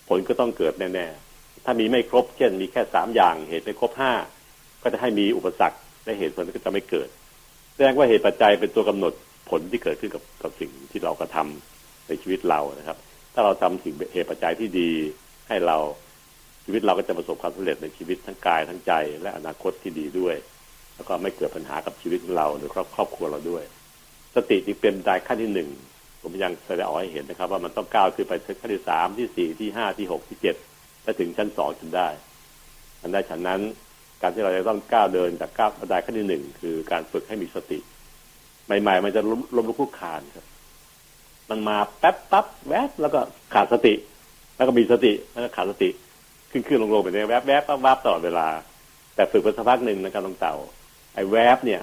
ผลก็ต้องเกิดแน่ๆ ถ้ามีไม่ครบเช่น มีแค่สามอย่าง เหตุไม่ครบห้าก็จะให้มีอุปสรรคและเหตุผลก็จะไม่เกิด แสดงว่าเหตุปัจจัยเป็นตัวกำหนดผลที่เกิดขึ้นกับกับสิ่งที่เรากระทาในชีวิตเรานะครับ ถ้าเราทำสิ่งเหตุปัจจัยที่ดีให้เราชีวิตเราก็จะประสบความสำเร็จในชีวิตทั้งกายทั้งใจ และอนาคตที่ดีด้วย แล้วก็ไม่เกิดปัญหากับชีวิตของเราหรือครอบครัวเราด้วย สติจึงเป็นได้ขั้นที่หนึ่งผมยังแสดงออกให้เห็นนะครับ ว่ามันต้องก้าวขึ้นไปขั้นที่สามที่สี่ที่ห้าที่หกที่เจ็ดและถึงชั้นสองจนได้อันได้ฉันนั้น การที่เราจะต้องก้าวเดินจากก้าวบันไดขั้นที่หนึ่งคือการฝึกให้มีสติ ใหม่ ๆ มันจะล้มลุกคุกคานครับ มันมาแป๊บปั๊บแวบแล้วก็ขาดสติ แล้วก็มีสติแล้วก็ขาดสติ ขึ้นขึ้นลงลงไปในแวบแวบวับวับตลอดเวลา แต่ฝึกไปสักพักหนึ่งนะครับต้องเต่าไอ้แวบเนี่ย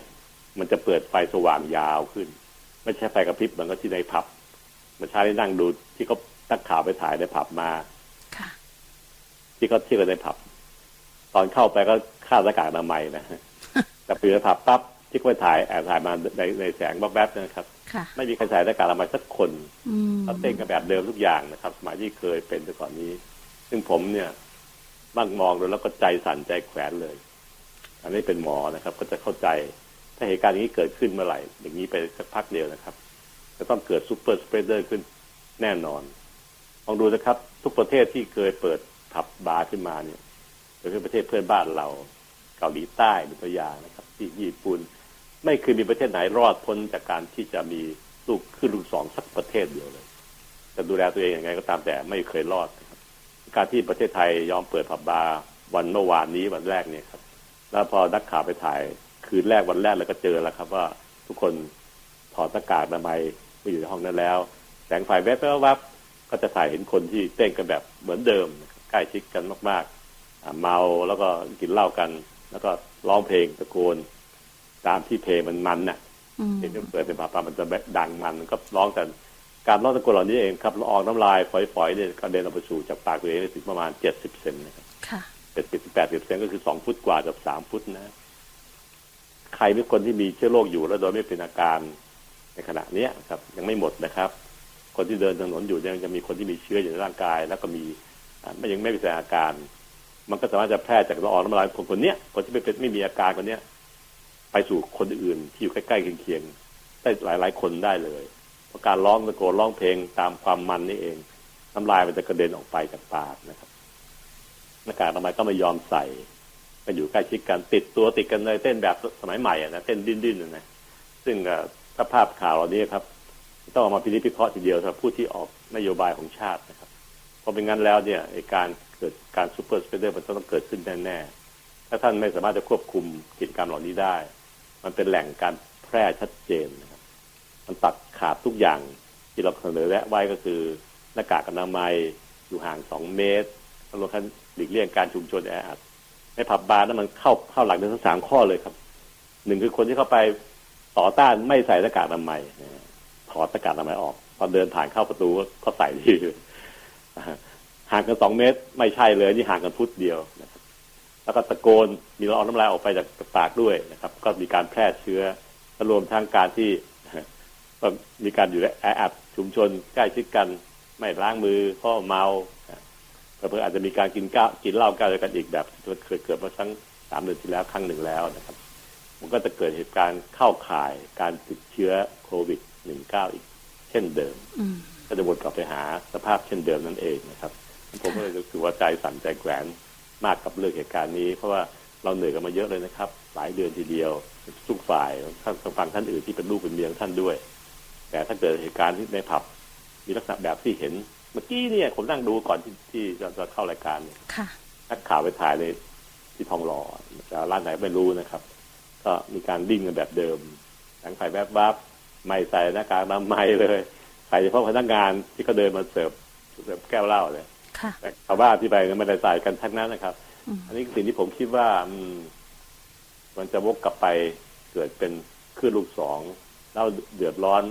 มันจะเปิดไฟสว่างยาวขึ้น ไม่ใช่ไฟกระพริบมันก็ที่ในผับมาใช้ได้นั่งดูที่เขาตักข่าวไปถ่ายในผับมาที่เขาเที่ยวในผับ ตอนเข้าไปก็ข้าราชการอนามัยนะแต่ปีนผับปั๊บที่เขาไปถ่ายแอบถ่ายมาในในแสงแวบๆนะครับ ไม่มีใครใส่หน้ากากอนามัยสักคนเขาเต้นกันแบบเดิมทุกอย่างนะครับสมัยที่เคยเป็นแต่ก่อนนี้ ซึ่งผมเนี่ยบ้างมองดูแล้วก็ใจสั่นใจแขวนเลย อันนี้เป็นหมอนะครับ ก็จะเข้าใจ ถ้าเหตุการณ์นี้เกิดขึ้นเมื่อไหร่ อย่างนี้ไปสักพักเดียวนะครับ จะต้องเกิด super spreader ขึ้นแน่นอนลองดูนะครับ ทุกประเทศที่เคยเปิดผับบาร์ขึ้นมาเนี่ยโดยเฉพาะประเทศเพื่อนบ้านเราเกาหลีใต้เป็นตัวอย่างนะครับ ที่ญี่ปุ่นไม่เคยมีประเทศไหนรอดพ้นจากการที่จะมีลูกขึ้นลูกสองสักประเทศเดียวเลยจะดูแลตัวเองอยังไงก็ตามแต่ไม่เคยรอดการที่ประเทศไทยยอมเปิดผับบาร์วันเมื่อวานนี้วันแรกเนี่ยครับ แล้วพอนักข่าวไปถ่าย คืนแรกวันแรกแล้วก็เจอแล้วครับว่าทุกคนถอดหน้ากากอนามัยไม่อยู่ในห้องนั้นแล้ว แสงไฟแวบๆวับก็จะถ่ายเห็นคนที่เต้นกันแบบเหมือนเดิมใกล้ชิดกันมากๆเมาแล้วก็กินเหล้ากัน แล้วก็ร้องเพลงตะโกน ตามที่เพลงมันมันน่ะเพลงที่เปิดเป็นผับมันจะดังมันก็ร้องกันการร้องตะโกนเหล่านี้เองครับละอองน้ำลายฝอยๆเนี่ยกระเด็นออกไปสู่จากปากตัวเองถึงประมาณเจ็ดสิบเซนนะครับเจ็ดสิบแปดสิบเซนก็คือสองฟุตกว่ากับสามฟุตนะ ใครเป็นคนที่มีเชื้อโรคอยู่แล้วโดยไม่เป็นอาการในขณะเนี้ยครับ ยังไม่หมดนะครับ คนที่เดินถนนอยู่ยังจะมีคนที่มีเชื้ออยู่ในร่างกาย แล้วก็มีไม่ยังไม่มีแสดงอาการ มันก็สามารถจะแพร่จากละอองน้ำลายคนคนนี้คนที่ไม่เป็นไม่มีอาการคนเนี้ยไปสู่คนอื่นที่อยู่ใกล้ๆเคียงๆได้หลายๆคนได้เลยเพราะการร้องตะโกนร้องเพลงตามความมันนี่เองน้ำลายมันจะกระเด็นออกไปจากปากนะครับหน้ากากทำไมก็ไม่ยอมใส่ ก็อยู่ใกล้ชิดกันติดตัวติดกันเลยเต้นแบบสมัยใหม่นะเต้นดิ้นๆนะซึ่งถ้าภาพข่าวเหล่านี้ครับ ต้องออกมาพินิจพิเคราะห์ทีเดียวสำหรับผู้ที่ออกนโยบายของชาตินะครับเพราะเป็นงั้นแล้วเนี่ยการเกิดการ super spreader มันต้องเกิดขึ้นแน่ๆถ้าท่านไม่สามารถจะควบคุมกิจกรรมเหล่านี้ได้ มันเป็นแหล่งการแพร่ชัดเจนนะครับ มันตัดขาดทุกอย่างที่เราเสนอแนะไว้ก็คือหน้ากากอนามัยอยู่ห่างสองเมตรรวมทั้งหลีกเลี่ยงการชุมชนแออัด ในผับบาร์นั้นมันเข้าเข้าหลักทั้งสามข้อเลยครับหนึ่งคือคนที่เข้าไปต่อต้านไม่ใส่หน้ากากอนามัยถอดหน้ากากอนามัยออกพอเดินผ่านเข้าประตูก็ใส่ที่ห่างกันสองเมตรไม่ใช่เลยนี่ห่างกันฟุตเดียวนะครับ แล้วก็ตะโกนมีละอองน้ำลายออกไปจากปากด้วยนะครับ ก็มีการแพร่เชื้อรวมทั้งการที่มีการอยู่แออัดชุมชนใกล้ชิดกัน ไม่ล้างมือพ่อเมา เพื่ออาจจะมีการกินก้ากินเหล้าก้าวกันอีกแบบเคยเกิดมาครั้งสามเดือนที่แล้วครั้งหนึ่งแล้วนะครับ มันก็จะเกิดเหตุการณ์เข้าข่ายการติดเชื้อโควิดหนึ่งเก้าอีก เช่นเดิมก็จะวนกลับไปหาสภาพเช่นเดิมนั่นเองนะครับ ผมก็เลยรู้สึกว่าใจสั่นใจแขวนมากกับเรื่องเหตุการณ์นี้ เพราะว่าเราเหนื่อยกันมาเยอะเลยนะครับ หลายเดือนทีเดียวทุกฝ่ายท่านฟังท่านอื่นที่เป็นลูกเป็นเมียงท่านด้วย แต่ถ้าเกิดเหตุการณ์ที่ในผับมีลักษณะแบบที่เห็น เมื่อกี้เนี่ยผมนั่งดูก่อนที่ที่จะจะเข้ารายการเนี่ยนักข่าวไปถ่ายในที่ทองหล่อจะร้านไหนไม่รู้นะครับ ก็มีการดิ้งกันแบบเดิมทั้งไฟแวบวับไม่ใส่หน้ากากน้ำไม้เลยใส่เฉพาะพนักงานที่เขาเดินมาเสิร์ฟเสิร์ฟแก้วเหล้าเลยค่ะแต่ชาวบ้านที่ไปก็ไม่ได้ใส่กันทั้งนั้นนะครับอืมอันนี้สิ่งที่ผมคิดว่าอืมมันจะวกกลับไปเกิดเป็นคลื่นลูกสองแล้วเดือดร้อน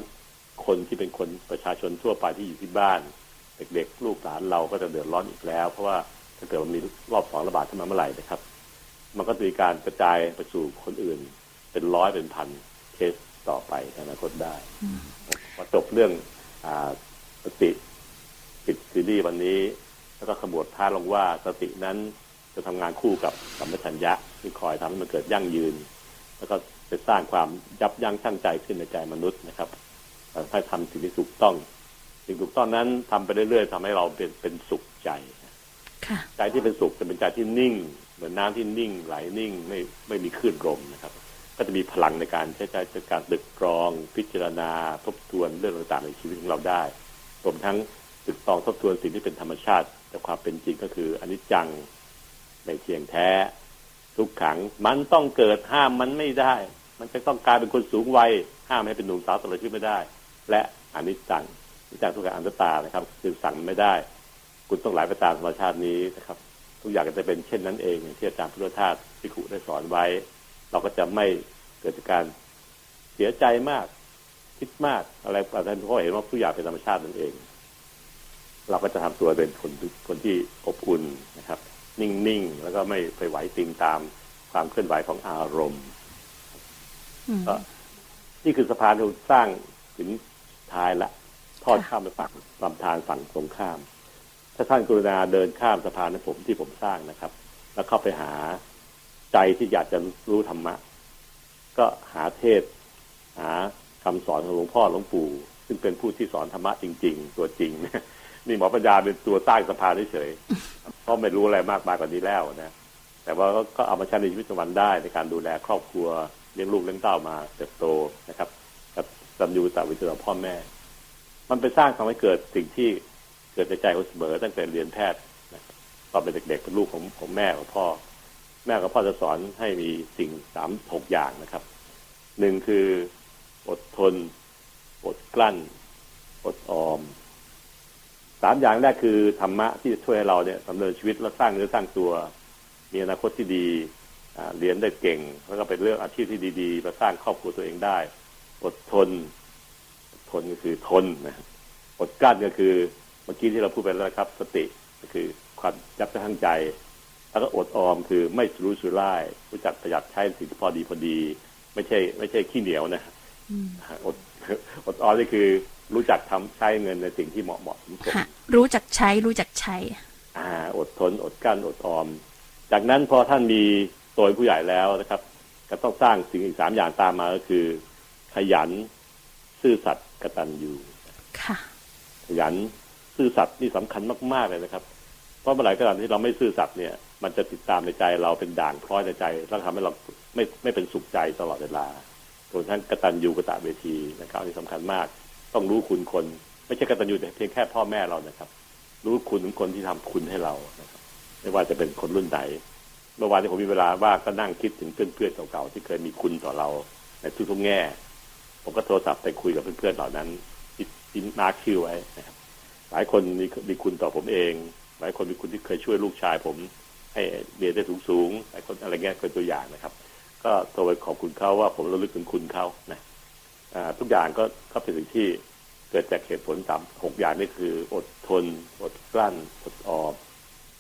คนที่เป็นคนประชาชนทั่วไปที่อยู่ที่บ้าน เด็กๆ ลูกหลานเราก็จะเดือดร้อนอีกแล้ว เพราะว่าถ้าเกิดมันมีรอบสองระบาดขึ้นมาเมื่อไหร่นะครับ มันก็จะมีการกระจายไปสู่คนอื่น เป็นร้อยเป็นพันเคสต่อไปในอนาคตได้พอจบเรื่องอาสติปิดซีรีส์วันนี้ แล้วก็ขมวดท่าลงว่าสตินั้นจะทำงานคู่กับสัมปชัญญะที่คอยทำให้มันเกิดยั่งยืน แล้วก็จะสร้างความยับยั้งชั่งใจขึ้นในใจมนุษย์นะครับเอ่อให้ทำสิ่งที่ถูกต้อง สิ่งถูกต้องนั้นทำไปเรื่อยๆทำให้เราเป็นเป็นสุขใจค่ะใจที่เป็นสุขจะเป็นใจที่นิ่ง เหมือนน้ำที่นิ่งไหลนิ่งไม่ไม่มีคลื่นลมนะครับ ก็จะมีพลังในการใช้ใจในการตึกตรอง พิจารณาทบทวนเรื่องต่างๆในชีวิตของเราได้รวมทั้งตึกตรองทบทวนสิ่งที่เป็นธรรมชาติแต่ความเป็นจริงก็คืออนิจจังไม่เที่ยงแท้ ทุกขังมันต้องเกิดห้ามมันไม่ได้ มันจะต้องกลายเป็นคนสูงวัยห้ามให้เป็นหนุ่มสาวตลอดชีวิตไม่ได้ และอนิจจังอ นิจจังทุกอย่างอนัตตานะครับ คือสั่งมันไม่ได้ คุณต้องไหลไปตามธรรมชาตินี้นะครับ ทุกอย่างก็จะเป็นเช่นนั้นเองอย่างที่อาจารย์พุทธทาสพิคุได้สอนไว้ เราก็จะไม่เกิดจากการเสียใจมาก คิดมากอะไรอะไรเพราะเห็นว่าทุกอย่างเป็นธรรมชาตินั่นเอง เราก็จะทำตัวเป็นคนคนที่อบอุ่นนะครับ นิ่งๆแล้วก็ไม่ไปไหวติงตามความเคลื่อนไหวของอารมณ์อืมก็นี่คือสะพานที่สร้างถึงท้ายละ ทอดข้ามไปฝั่งลำธารฝั่งตรงข้าม ถ้าท่านกรุณาเดินข้ามสะพานให้ผมที่ผมสร้างนะครับ แล้วเข้าไปหาใจที่อยากจะรู้ธรรมะ ก็หาเทศ หาคำสอนของหลวงพ่อหลวงปู่ ซึ่งเป็นผู้ที่สอนธรรมะจริง ๆ ตัวจริงนี่หมอปัญญาเป็นตัวสร้างสะพานเฉยๆเพราะไม่รู้อะไรมากมายกว่านี้แล้วนะแต่ว่าก็เอามาใช้ในชีวิตประจำวันได้ในการดูแลครอบครัวเลี้ยงลูกเลี้ยงเต้ามาเติบโตนะครับกับสัมยูตะวิจารพ่อแม่ มันไปสร้างทำให้เกิดสิ่งที่เกิดในใจเขาเสมอตั้งแต่เรียนแพทย์ตอนเป็นเด็กๆเป็นลูกของของแม่ของพ่อ แม่กับพ่อจะสอนให้มีสิ่งสามหกอย่างนะครับหนึ่งคืออดทน อดกลั้น อดออมสามอย่างแรกคือธรรมะที่จะช่วยให้เราเนี่ยดำเนินชีวิตและสร้างเนื้อสร้างตัว มีอนาคตที่ดีเรียนได้เก่ง แล้วก็เป็นเรื่องอาชีพที่ดี ๆ มาสร้างครอบครัวตัวเองได้ อดทน ทนก็คือทนนะอดกลั้นก็คือเมื่อกี้ที่เราพูดไปแล้วนะครับ สติก็คือความยับยั้งใจ แล้วก็อดออมคือไม่สุรุ่ยสุร่ายรู้จักประหยัดใช้สิ่งที่พอดีพอดี ไม่ใช่ ไม่ใช่ขี้เหนียวนะอืมอดอดออมนี่คือรู้จักทำใช้เงินในสิ่งที่เหมาะเหมาะสมสมค่ะรู้จักใช้รู้จักใช้ อ่า อดทน อดกลั้นอดออม จากนั้นพอท่านมีโตเป็นผู้ใหญ่แล้วนะครับ ก็ต้องสร้างสิ่งอีกสามอย่างตามมาก็คือ ขยัน ซื่อสัตย์ กตัญญูค่ะขยันซื่อสัตย์นี่สำคัญมาก ๆ เลยนะครับ เพราะเมื่อไหร่ก็ตามที่เราไม่ซื่อสัตย์เนี่ย มันจะติดตามในใจเราเป็นด่างพร้อยในใจแล้วทำให้เราไม่ไม่เป็นสุขใจตลอดเวลารวมทั้งกตัญญูกตเวทีนะครับนี่สำคัญมาก ต้องรู้คุณคน ไม่ใช่กตัญญูแต่เพียงแค่พ่อแม่เรานะครับ รู้คุณของคนที่ทำคุณให้เรานะครับ ไม่ว่าจะเป็นคนรุ่นไหนเมื่อวานที่ผมมีเวลาว่างก็นั่งคิดถึงเพื่อนๆเก่าๆที่เคยมีคุณต่อเราในทุกๆแง่ ผมก็โทรศัพท์ไปคุยกับเพื่อนๆเหล่านั้นที่ที่มาร์คคิวไว้นะครับหลายคนมีมีคุณต่อผมเอง หลายคนมีคุณที่เคยช่วยลูกชายผม ให้เรียนได้สูงๆหลายคนอะไรเงี้ยเป็นตัวอย่างนะครับ ก็โทรไปขอบคุณเขาว่าผมระลึกถึงคุณเขานะอ่าทุกอย่างก็ก็เป็นสิ่งที่เกิดจากเหตุผลสามหกอย่างนี่คือ อดทน อดกลั้น อดออม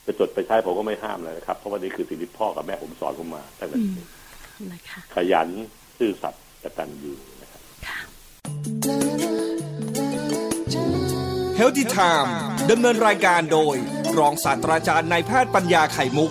จะจดไปใช้ผมก็ไม่ห้ามเลยนะครับ เพราะว่านี่คือสิ่งที่พ่อกับแม่ผมสอนผมมาตั้งแต่อืมเด็กนะคะขยันซื่อสัตย์กตัญญูนะครับค่ะ เฮลติไทม์ดำเนินรายการโดย รองศาสตราจารย์นายแพทย์ปัญญาไข่มุก